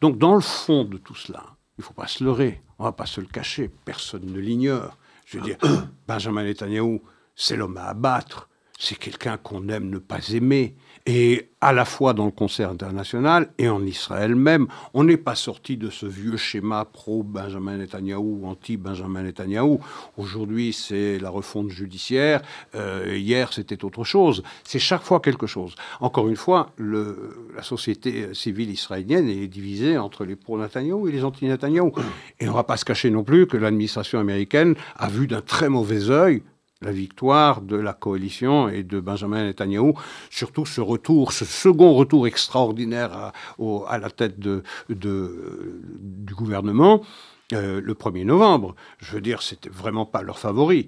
Donc, dans le fond de tout cela, Il ne faut pas se leurrer, on ne va pas se le cacher, personne ne l'ignore. Je veux dire, Benjamin Netanyahu, c'est l'homme à abattre, c'est quelqu'un qu'on aime ne pas aimer. Et à la fois dans le concert international et en Israël même, on n'est pas sorti de ce vieux schéma pro-Benjamin Netanyahou, anti-Benjamin Netanyahou. Aujourd'hui, c'est la refonte judiciaire. Euh, hier, c'était autre chose. C'est chaque fois quelque chose. Encore une fois, le, la société civile israélienne est divisée entre les pro-Netanyahou et les anti-Netanyahou. Et on ne va pas se cacher non plus que l'administration américaine a vu d'un très mauvais œil la victoire de la coalition et de Benjamin Netanyahu, surtout ce retour, ce second retour extraordinaire à, la tête du gouvernement euh, le 1er novembre. Je veux dire, c'était vraiment pas leur favori.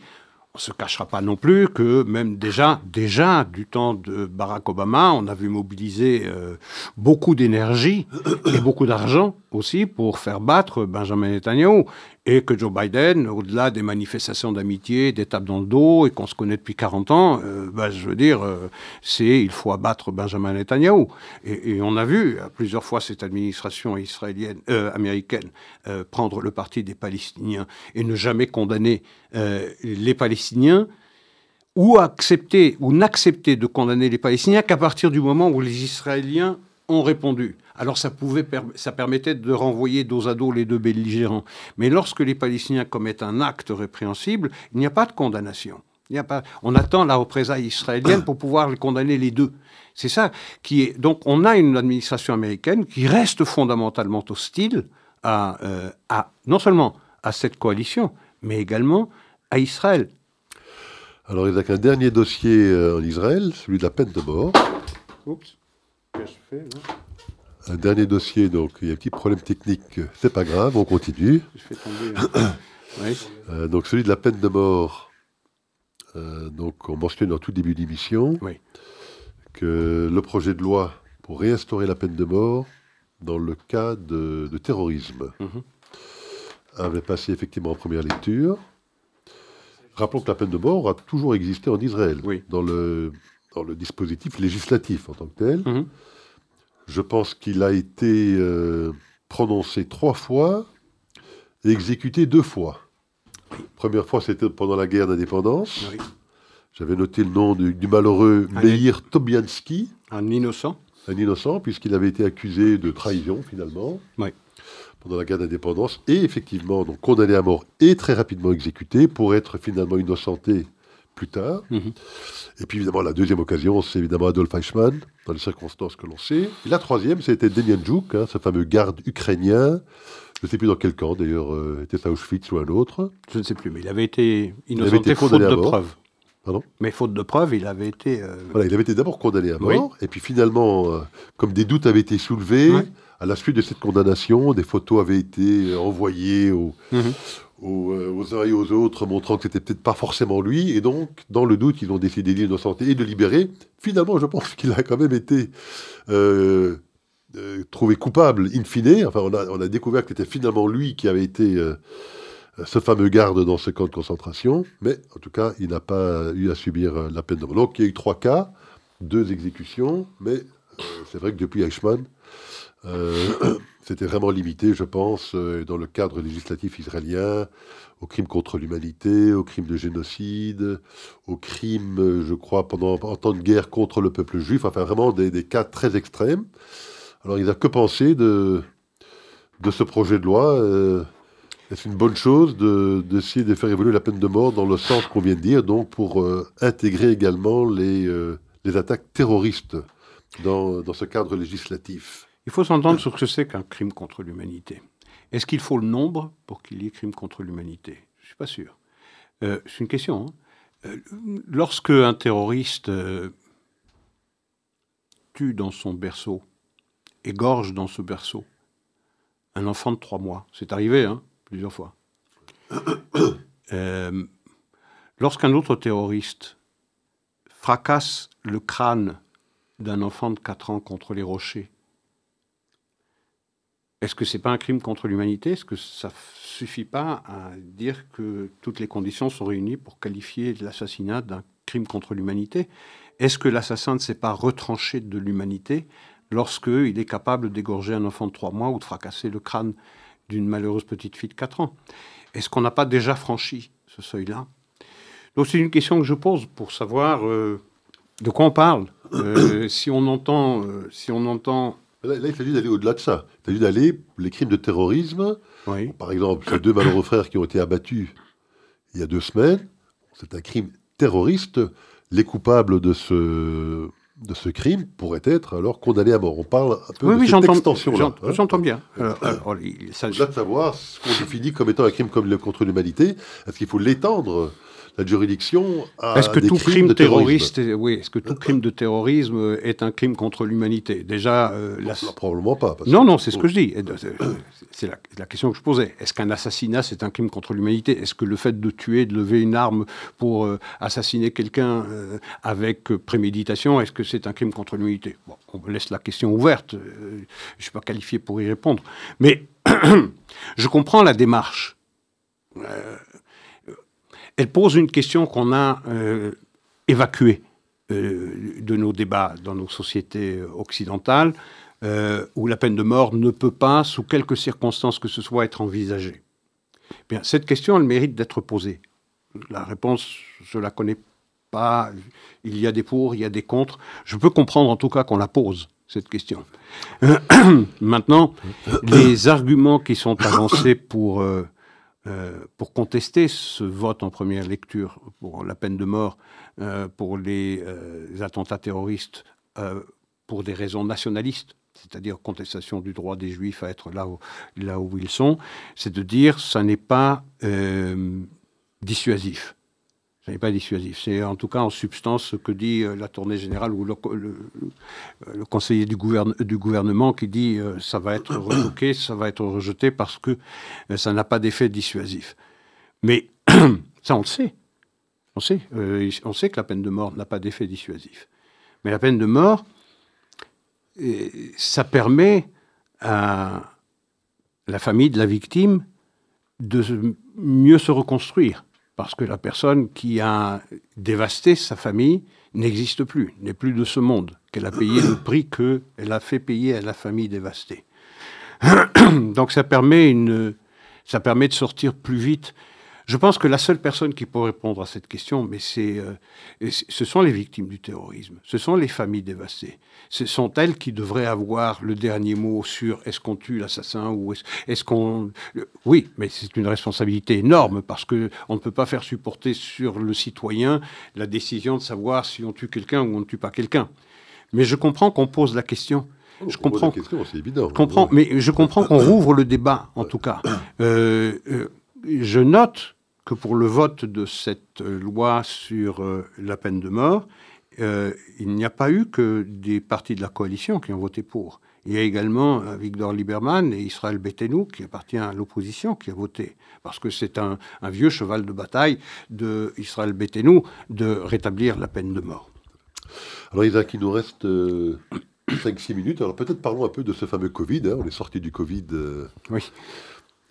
On ne se cachera pas non plus que même déjà, déjà du temps de Barack Obama, on a vu mobiliser euh, beaucoup d'énergie et beaucoup d'argent aussi pour faire battre Benjamin Netanyahu et que Joe Biden, au-delà des manifestations d'amitié, des tapes dans le dos, et qu'on se connaît depuis 40 ans, euh, bah, je veux dire, euh, c'est il faut abattre Benjamin Netanyahu. Et, on a vu plusieurs fois cette administration israélienne, euh, américaine, prendre le parti des Palestiniens et ne jamais condamner les Palestiniens ou accepter ou n'accepter de condamner les Palestiniens qu'à partir du moment où les Israéliens ont répondu. Alors ça, pouvait, ça permettait de renvoyer dos à dos les deux belligérants. Mais lorsque les Palestiniens commettent un acte répréhensible, il n'y a pas de condamnation. Il a pas, on attend la représaille israélienne pour pouvoir les condamner les deux. C'est ça qui est. Donc on a une administration américaine qui reste fondamentalement hostile à, euh, à non seulement à cette coalition, mais également à Israël. Alors il y a un dernier dossier euh, en Israël, celui de la peine de mort. Oups. Un dernier dossier, donc il y a un petit problème technique, c'est pas grave, on continue. Euh, donc celui de la peine de mort. Euh, donc on mentionne dans tout début d'émission que le projet de loi pour réinstaurer la peine de mort dans le cas de, terrorisme mhm. avait passé effectivement en première lecture. Rappelons que la peine de mort a toujours existé en Israël, dans, le, dans le dispositif législatif en tant que tel. Mhm. Je pense qu'il a été euh, prononcé trois fois et exécuté deux fois. Première fois, c'était pendant la guerre d'indépendance. J'avais noté le nom du, malheureux Meir Tobiansky. Un innocent. Un innocent, puisqu'il avait été accusé de trahison, finalement. Pendant la guerre d'indépendance. Et effectivement, donc condamné à mort et très rapidement exécuté pour être finalement innocenté plus tard. Mhm. Et puis évidemment, la deuxième occasion, c'est évidemment Adolf Eichmann, dans les circonstances que l'on sait. Et la troisième, c'était Demjanjuk, hein, ce fameux garde ukrainien. Je ne sais plus dans quel camp, d'ailleurs, euh, était-ce à Auschwitz ou un autre Je ne sais plus, mais il avait été innocenté faute de preuves. Pardon? Mais faute de preuves, il avait été... Euh, voilà, il avait été d'abord condamné à mort, et puis finalement, euh, comme des doutes avaient été soulevés, à la suite de cette condamnation, des photos avaient été envoyées au, mhm. Aux, uns et aux autres, montrant que c'était peut-être pas forcément lui. Et donc, dans le doute, ils ont décidé d'innocenter et de libérer. Finalement, je pense qu'il a quand même été euh, euh, trouvé coupable in fine. Enfin, on a découvert que c'était finalement lui qui avait été ce fameux garde dans ce camp de concentration. Mais en tout cas, il n'a pas eu à subir la peine de mort. Donc, il y a eu trois cas, deux exécutions. Mais c'est vrai que depuis Eichmann, c'était vraiment limité, je pense, euh, dans le cadre législatif israélien, aux crimes contre l'humanité, aux crimes de génocide, aux crimes, euh, je crois, pendant en temps de guerre contre le peuple juif, enfin vraiment des, cas très extrêmes. Alors il n'a que penser de, de ce projet de loi euh, Est-ce une bonne chose d'essayer de, faire évoluer la peine de mort dans le sens qu'on vient de dire, donc pour intégrer également les, les attaques terroristes dans, dans ce cadre législatif? Il faut s'entendre sur ce que c'est qu'un crime contre l'humanité. Est-ce qu'il faut le nombre pour qu'il y ait crime contre l'humanité? Je ne suis pas sûr. Euh, c'est une question. Hein. Euh, lorsque un terroriste euh, tue dans son berceau, égorge dans ce berceau, un enfant de trois mois, c'est arrivé hein, plusieurs fois. Lorsqu'un autre terroriste fracasse le crâne d'un enfant de quatre ans contre les rochers, est-ce que ce n'est pas un crime contre l'humanité? Est-ce que ça ne suffit pas à dire que toutes les conditions sont réunies pour qualifier l'assassinat d'un crime contre l'humanité? Est-ce que l'assassin ne s'est pas retranché de l'humanité lorsqu'il est capable d'égorger un enfant de trois mois ou de fracasser le crâne d'une malheureuse petite fille de 4 ans? Est-ce qu'on n'a pas déjà franchi ce seuil-là? Donc c'est une question que je pose pour savoir euh, de quoi on parle. Euh, si on entend, euh, si on entend. Là, il s'agit d'aller au-delà de ça. Il s'agit d'aller les crimes de terrorisme. Oui. Par exemple, ces deux malheureux frères qui ont été abattus il y a deux semaines, c'est un crime terroriste. Les coupables de ce de ce crime pourraient être alors condamnés à mort. On parle un peu Oui, de oui, cette j'entends, extension-là. j'entends, hein. j'entends bien. Alors, alors, il s'agit- Au-delà de savoir ce qu'on définit comme étant un crime contre l'humanité, est-ce qu'il faut l'étendre, la juridiction, à Est-ce que des tout crimes crime de terrorisme terroriste, est, oui, est-ce que tout crime de terrorisme est un crime contre l'humanité? Déjà, euh, la- Non, Probablement pas. parce non, non, c'est ce que je dis. C'est la, la question que je posais. Est-ce qu'un assassinat c'est un crime contre l'humanité? Est-ce que le fait de tuer, de lever une arme pour euh, assassiner quelqu'un euh, avec euh, préméditation, est-ce que c'est un crime contre l'humanité? Bon, on laisse la question ouverte. euh, je ne suis pas qualifié pour y répondre, mais je comprends la démarche. Euh, elle pose une question qu'on a euh, évacuée euh, de nos débats dans nos sociétés euh, occidentales, euh, où la peine de mort ne peut pas, sous quelque circonstances que ce soit, être envisagée. Bien, cette question, elle mérite d'être posée. La réponse, je la connais pas. Il y a des pour, il y a des contre. Je peux comprendre en tout cas qu'on la pose, cette question. Maintenant, les arguments qui sont avancés pour, euh, euh, pour contester ce vote en première lecture pour la peine de mort, euh, pour les, euh, attentats terroristes, pour des raisons nationalistes, c'est-à-dire contestation du droit des juifs à être là où, là où ils sont, c'est de dire ça n'est pas dissuasif. N'est pas dissuasif. C'est en tout cas en substance ce que dit euh, la tournée générale ou le, le- le conseiller du, gouverne- du gouvernement qui dit euh, ça va être retoqué, ça va être rejeté parce que euh, ça n'a pas d'effet dissuasif. Mais ça, on le sait. On sait. Euh, on sait que la peine de mort n'a pas d'effet dissuasif. Mais la peine de mort, euh, ça permet à la famille de la victime de mieux se reconstruire. Parce que la personne qui a dévasté sa famille n'existe plus, n'est plus de ce monde, qu'elle a payé le prix qu'elle a fait payer à la famille dévastée. Donc ça permet, permet de sortir plus vite. Je pense que la seule personne qui peut répondre à cette question, mais c'est, euh, ce sont les victimes du terrorisme, ce sont les familles dévastées. Ce sont elles qui devraient avoir le dernier mot sur est-ce qu'on tue l'assassin ou est-ce, qu'on... Oui, mais c'est une responsabilité énorme parce que on ne peut pas faire supporter sur le citoyen la décision de savoir si on tue quelqu'un ou on ne tue pas quelqu'un. Mais je comprends qu'on pose la question. Oh, Je comprends. la question, c'est évident. Je comprends, mais je comprends qu'on rouvre le débat, en tout cas. Euh, euh, je note que pour le vote de cette euh, loi sur euh, la peine de mort, euh, il n'y a pas eu que des partis de la coalition qui ont voté pour. Il y a également euh, Victor Lieberman et Israël Bettenou, qui appartient à l'opposition, qui a voté. Parce que c'est un, un vieux cheval de bataille de Israël Bettenou de rétablir la peine de mort. Alors Isaac, il nous reste 5-6 minutes. Alors peut-être parlons un peu de ce fameux Covid. hein. On est sorti du Covid euh, Oui.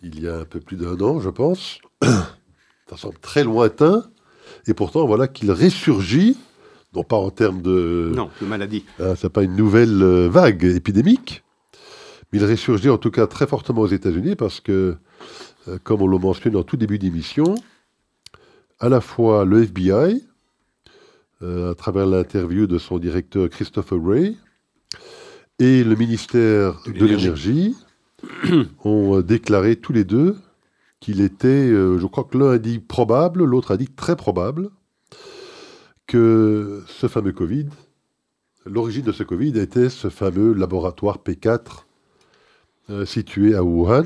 Il y a un peu plus d'un an, je pense. Ça semble très lointain. Et pourtant, voilà qu'il ressurgit, non pas en termes de... Non, de maladie. Hein, c'est pas une nouvelle euh, vague épidémique, mais il ressurgit en tout cas très fortement aux États-Unis parce que, euh, comme on le mentionne en tout début d'émission, à la fois le FBI, euh, à travers l'interview de son directeur Christopher Wray, et le ministère De l'énergie ont euh, déclaré tous les deux qu'il était, euh, je crois que l'un a dit probable, l'autre a dit très probable, que ce fameux Covid, l'origine de ce Covid était ce fameux laboratoire P4 euh, situé à Wuhan.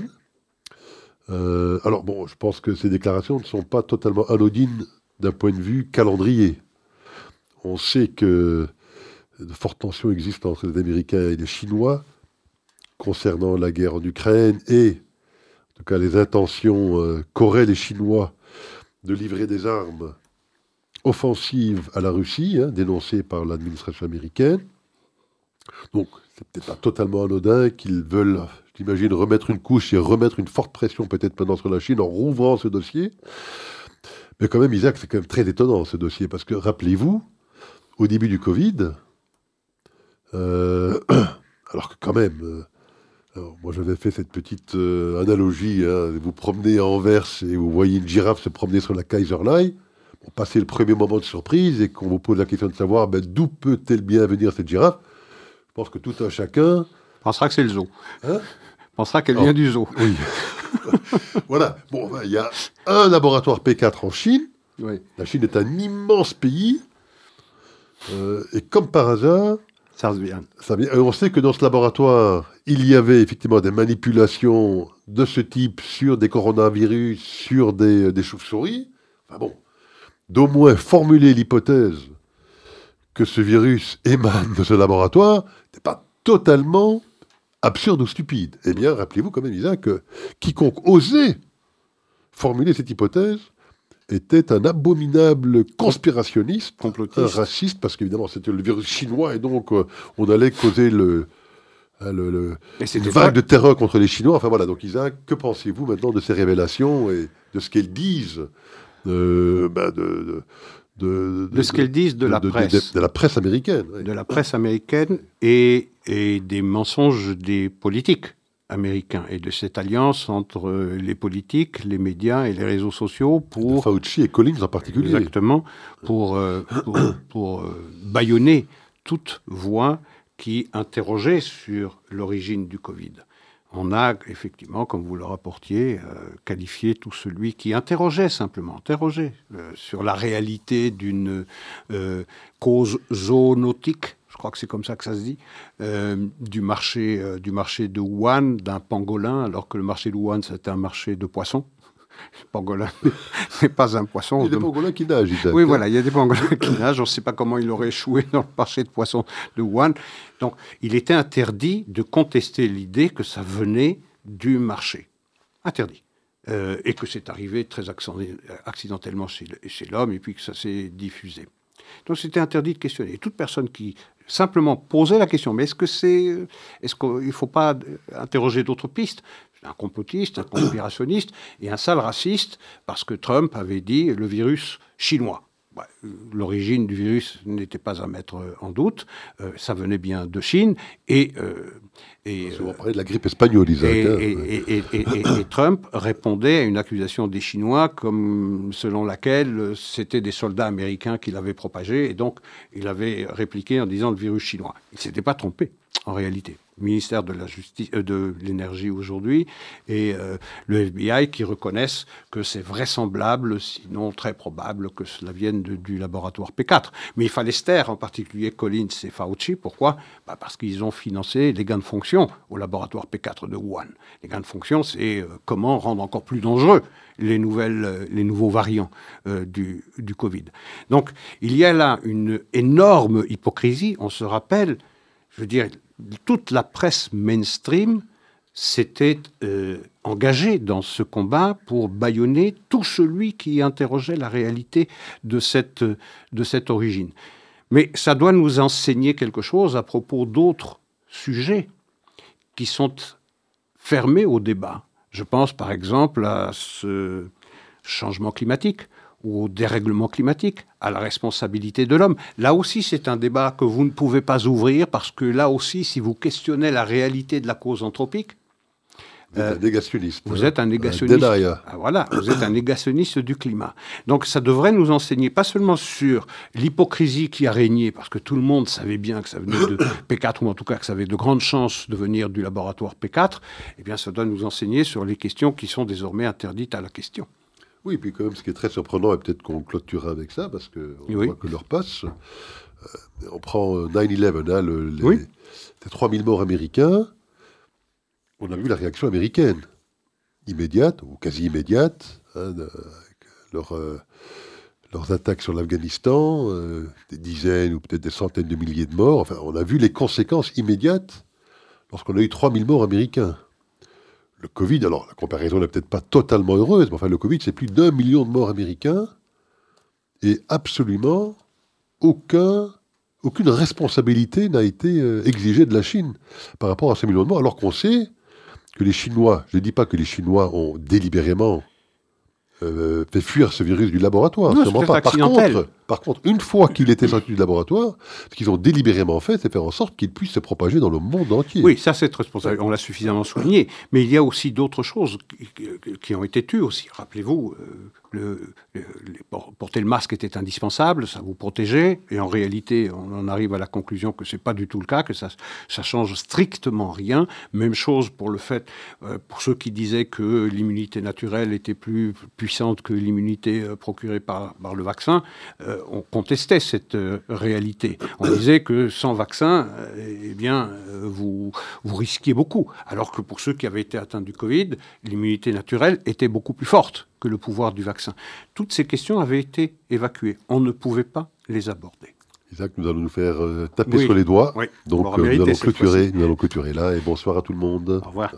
Alors bon, je pense que ces déclarations ne sont pas totalement anodines d'un point de vue calendrier. On sait que de fortes tensions existent entre les Américains et les Chinois concernant la guerre en Ukraine et, en tout cas, les intentions euh, qu'auraient les Chinois de livrer des armes offensives à la Russie, hein, dénoncées par l'administration américaine. Donc, c'est peut-être pas totalement anodin qu'ils veulent, j'imagine, remettre une couche et remettre une forte pression peut-être maintenant sur la Chine en rouvrant ce dossier. Mais quand même, Isaac, c'est quand même très étonnant ce dossier, parce que rappelez-vous, au début du Covid, euh, alors que quand même, euh, Alors, moi, j'avais fait cette petite euh, analogie. hein. Vous promenez à Anvers et vous voyez une girafe se promener sur la Kaiserlei. Vous passez le premier moment de surprise et qu'on vous pose la question de savoir ben, d'où peut-elle bien venir cette girafe? Je pense que tout un chacun. pensera que c'est le zoo. Hein? Pensera qu'elle Oh. vient du zoo. Oui. voilà. Bon, ben, il y a un laboratoire P4 en Chine. Oui. La Chine est un immense pays. Euh, et comme par hasard, Ça se vient. Ça vient- on sait que dans ce laboratoire, il y avait effectivement des manipulations de ce type sur des coronavirus, sur des, des chauves-souris. Enfin bon, d'au moins formuler l'hypothèse que ce virus émane de ce laboratoire n'est pas totalement absurde ou stupide. Eh bien, rappelez-vous quand même, Isaac, que quiconque osait formuler cette hypothèse était un abominable conspirationniste un raciste, parce qu'évidemment c'était le virus chinois et donc euh, on allait causer le, le, le- une vague pas- de terreur contre les Chinois. Enfin voilà, donc Isaac, que pensez-vous maintenant de ces révélations et de ce qu'elles disent euh, bah, de, de, de ce qu'elles disent de, la presse. de la presse américaine oui. de la presse américaine et, et des mensonges des politiques américains et de cette alliance entre euh, les politiques, les médias et les réseaux sociaux De pour Fauci et Collins en particulier. exactement pour euh, pour, pour, euh, bâillonner toute voix qui interrogeait sur l'origine du Covid. On a effectivement, comme vous le rapportiez, euh, qualifié tout celui qui interrogeait simplement, interrogeait euh, sur la réalité d'une euh, cause zoonotique, je crois que c'est comme ça que ça se dit, du, marché, du marché de Wuhan, d'un pangolin, alors que le marché de Wuhan, c'était un marché de poissons. Le pangolin n'est pas un poisson. Il y a des pangolins qui nagent, oui, voilà, il y a des pangolins qui nagent. On ne sait pas comment il aurait échoué dans le marché de poissons de Wuhan. Donc, il était interdit de contester l'idée que ça venait du marché. Interdit. Euh, et que c'est arrivé très accidentellement chez l'homme et puis que ça s'est diffusé. Donc, c'était interdit de questionner. Toute personne qui simplement posait la question, mais est-ce que c'est, est-ce qu'il ne faut pas euh, interroger d'autres pistes un complotiste, un conspirationniste et un sale raciste parce que Trump avait dit le virus chinois. Euh, L'origine du virus n'était pas à mettre euh, en doute, euh, ça venait bien de Chine et, euh, et, On de la grippe espagnole, et, hein. et- Trump répondait à une accusation des Chinois comme selon laquelle c'était des soldats américains qui l'avaient propagé et donc il avait répliqué en disant le virus chinois. Il ne s'était pas trompé en réalité. Ministère de la justice, euh, de l'énergie aujourd'hui et euh, le FBI qui reconnaissent que c'est vraisemblable, sinon très probable, que cela vienne du laboratoire P4. Mais il fallait se taire, en particulier Collins et Fauci. Pourquoi? Bah, Parce qu'ils ont financé les gains de fonction au laboratoire P4 de Wuhan. Les gains de fonction, c'est euh, comment rendre encore plus dangereux les, nouvelles, les nouveaux variants du Covid. Donc, il y a là une énorme hypocrisie. On se rappelle, je veux dire, toute la presse mainstream s'était euh, engagée dans ce combat pour bâillonner tout celui qui interrogeait la réalité de cette, de cette origine. Mais ça doit nous enseigner quelque chose à propos d'autres sujets qui sont fermés au débat. Je pense par exemple à ce changement climatique ou au dérèglement climatique, à la responsabilité de l'homme. Là aussi, c'est un débat que vous ne pouvez pas ouvrir parce que là aussi, si vous questionnez la réalité de la cause anthropique, Vous êtes un négationniste. vous êtes un négationniste. denier. Ah, voilà, vous êtes un négationniste du climat. Donc ça devrait nous enseigner pas seulement sur l'hypocrisie qui a régné, parce que tout le monde savait bien que ça venait de P4, ou en tout cas que ça avait de grandes chances de venir du laboratoire P4, eh bien ça doit nous enseigner sur les questions qui sont désormais interdites à la question. Oui, puis quand même, ce qui est très surprenant, et peut-être qu'on clôturera avec ça, parce qu'on Oui. voit que l'heure passe. Euh, on prend euh, 9-11, hein, le- les, Oui. ces 3000 morts américains. On a vu la réaction américaine, immédiate, ou quasi immédiate, hein, de- avec leur, euh, leurs attaques sur l'Afghanistan, euh, des dizaines ou peut-être des centaines de milliers de morts. Enfin, on a vu les conséquences immédiates lorsqu'on a eu 3000 morts américains. Le Covid, alors la comparaison n'est peut-être pas totalement heureuse, mais enfin le Covid, c'est plus d'un million de morts américains et absolument aucun, aucune responsabilité n'a été euh, exigée de la Chine par rapport à ces millions de morts, alors qu'on sait que les Chinois, je ne dis pas que les Chinois ont délibérément euh, fait fuir ce virus du laboratoire, Non, pas. Par contre, Par contre, une fois qu'il était sorti du laboratoire, ce qu'ils ont délibérément fait, c'est faire en sorte qu'il puisse se propager dans le monde entier. Oui, ça c'est responsable. On l'a suffisamment souligné. Mais il y a aussi d'autres choses qui, ont été tues aussi. Rappelez-vous, euh, porter le masque était indispensable, ça vous protégeait, et en réalité, on en arrive à la conclusion que c'est pas du tout le cas, que ça, ça change strictement rien. Même chose pour le fait, euh, pour ceux qui disaient que l'immunité naturelle était plus puissante que l'immunité euh, procurée par, le vaccin, on contestait cette réalité. On disait que sans vaccin, eh bien, vous, vous risquiez beaucoup, alors que pour ceux qui avaient été atteints du Covid, l'immunité naturelle était beaucoup plus forte que le pouvoir du vaccin. Toutes ces questions avaient été évacuées. On ne pouvait pas les aborder. Isaac, nous allons nous faire euh, taper sur les doigts. Donc euh, nous, allons clôturer, nous allons clôturer là et bonsoir à tout le monde. Au revoir.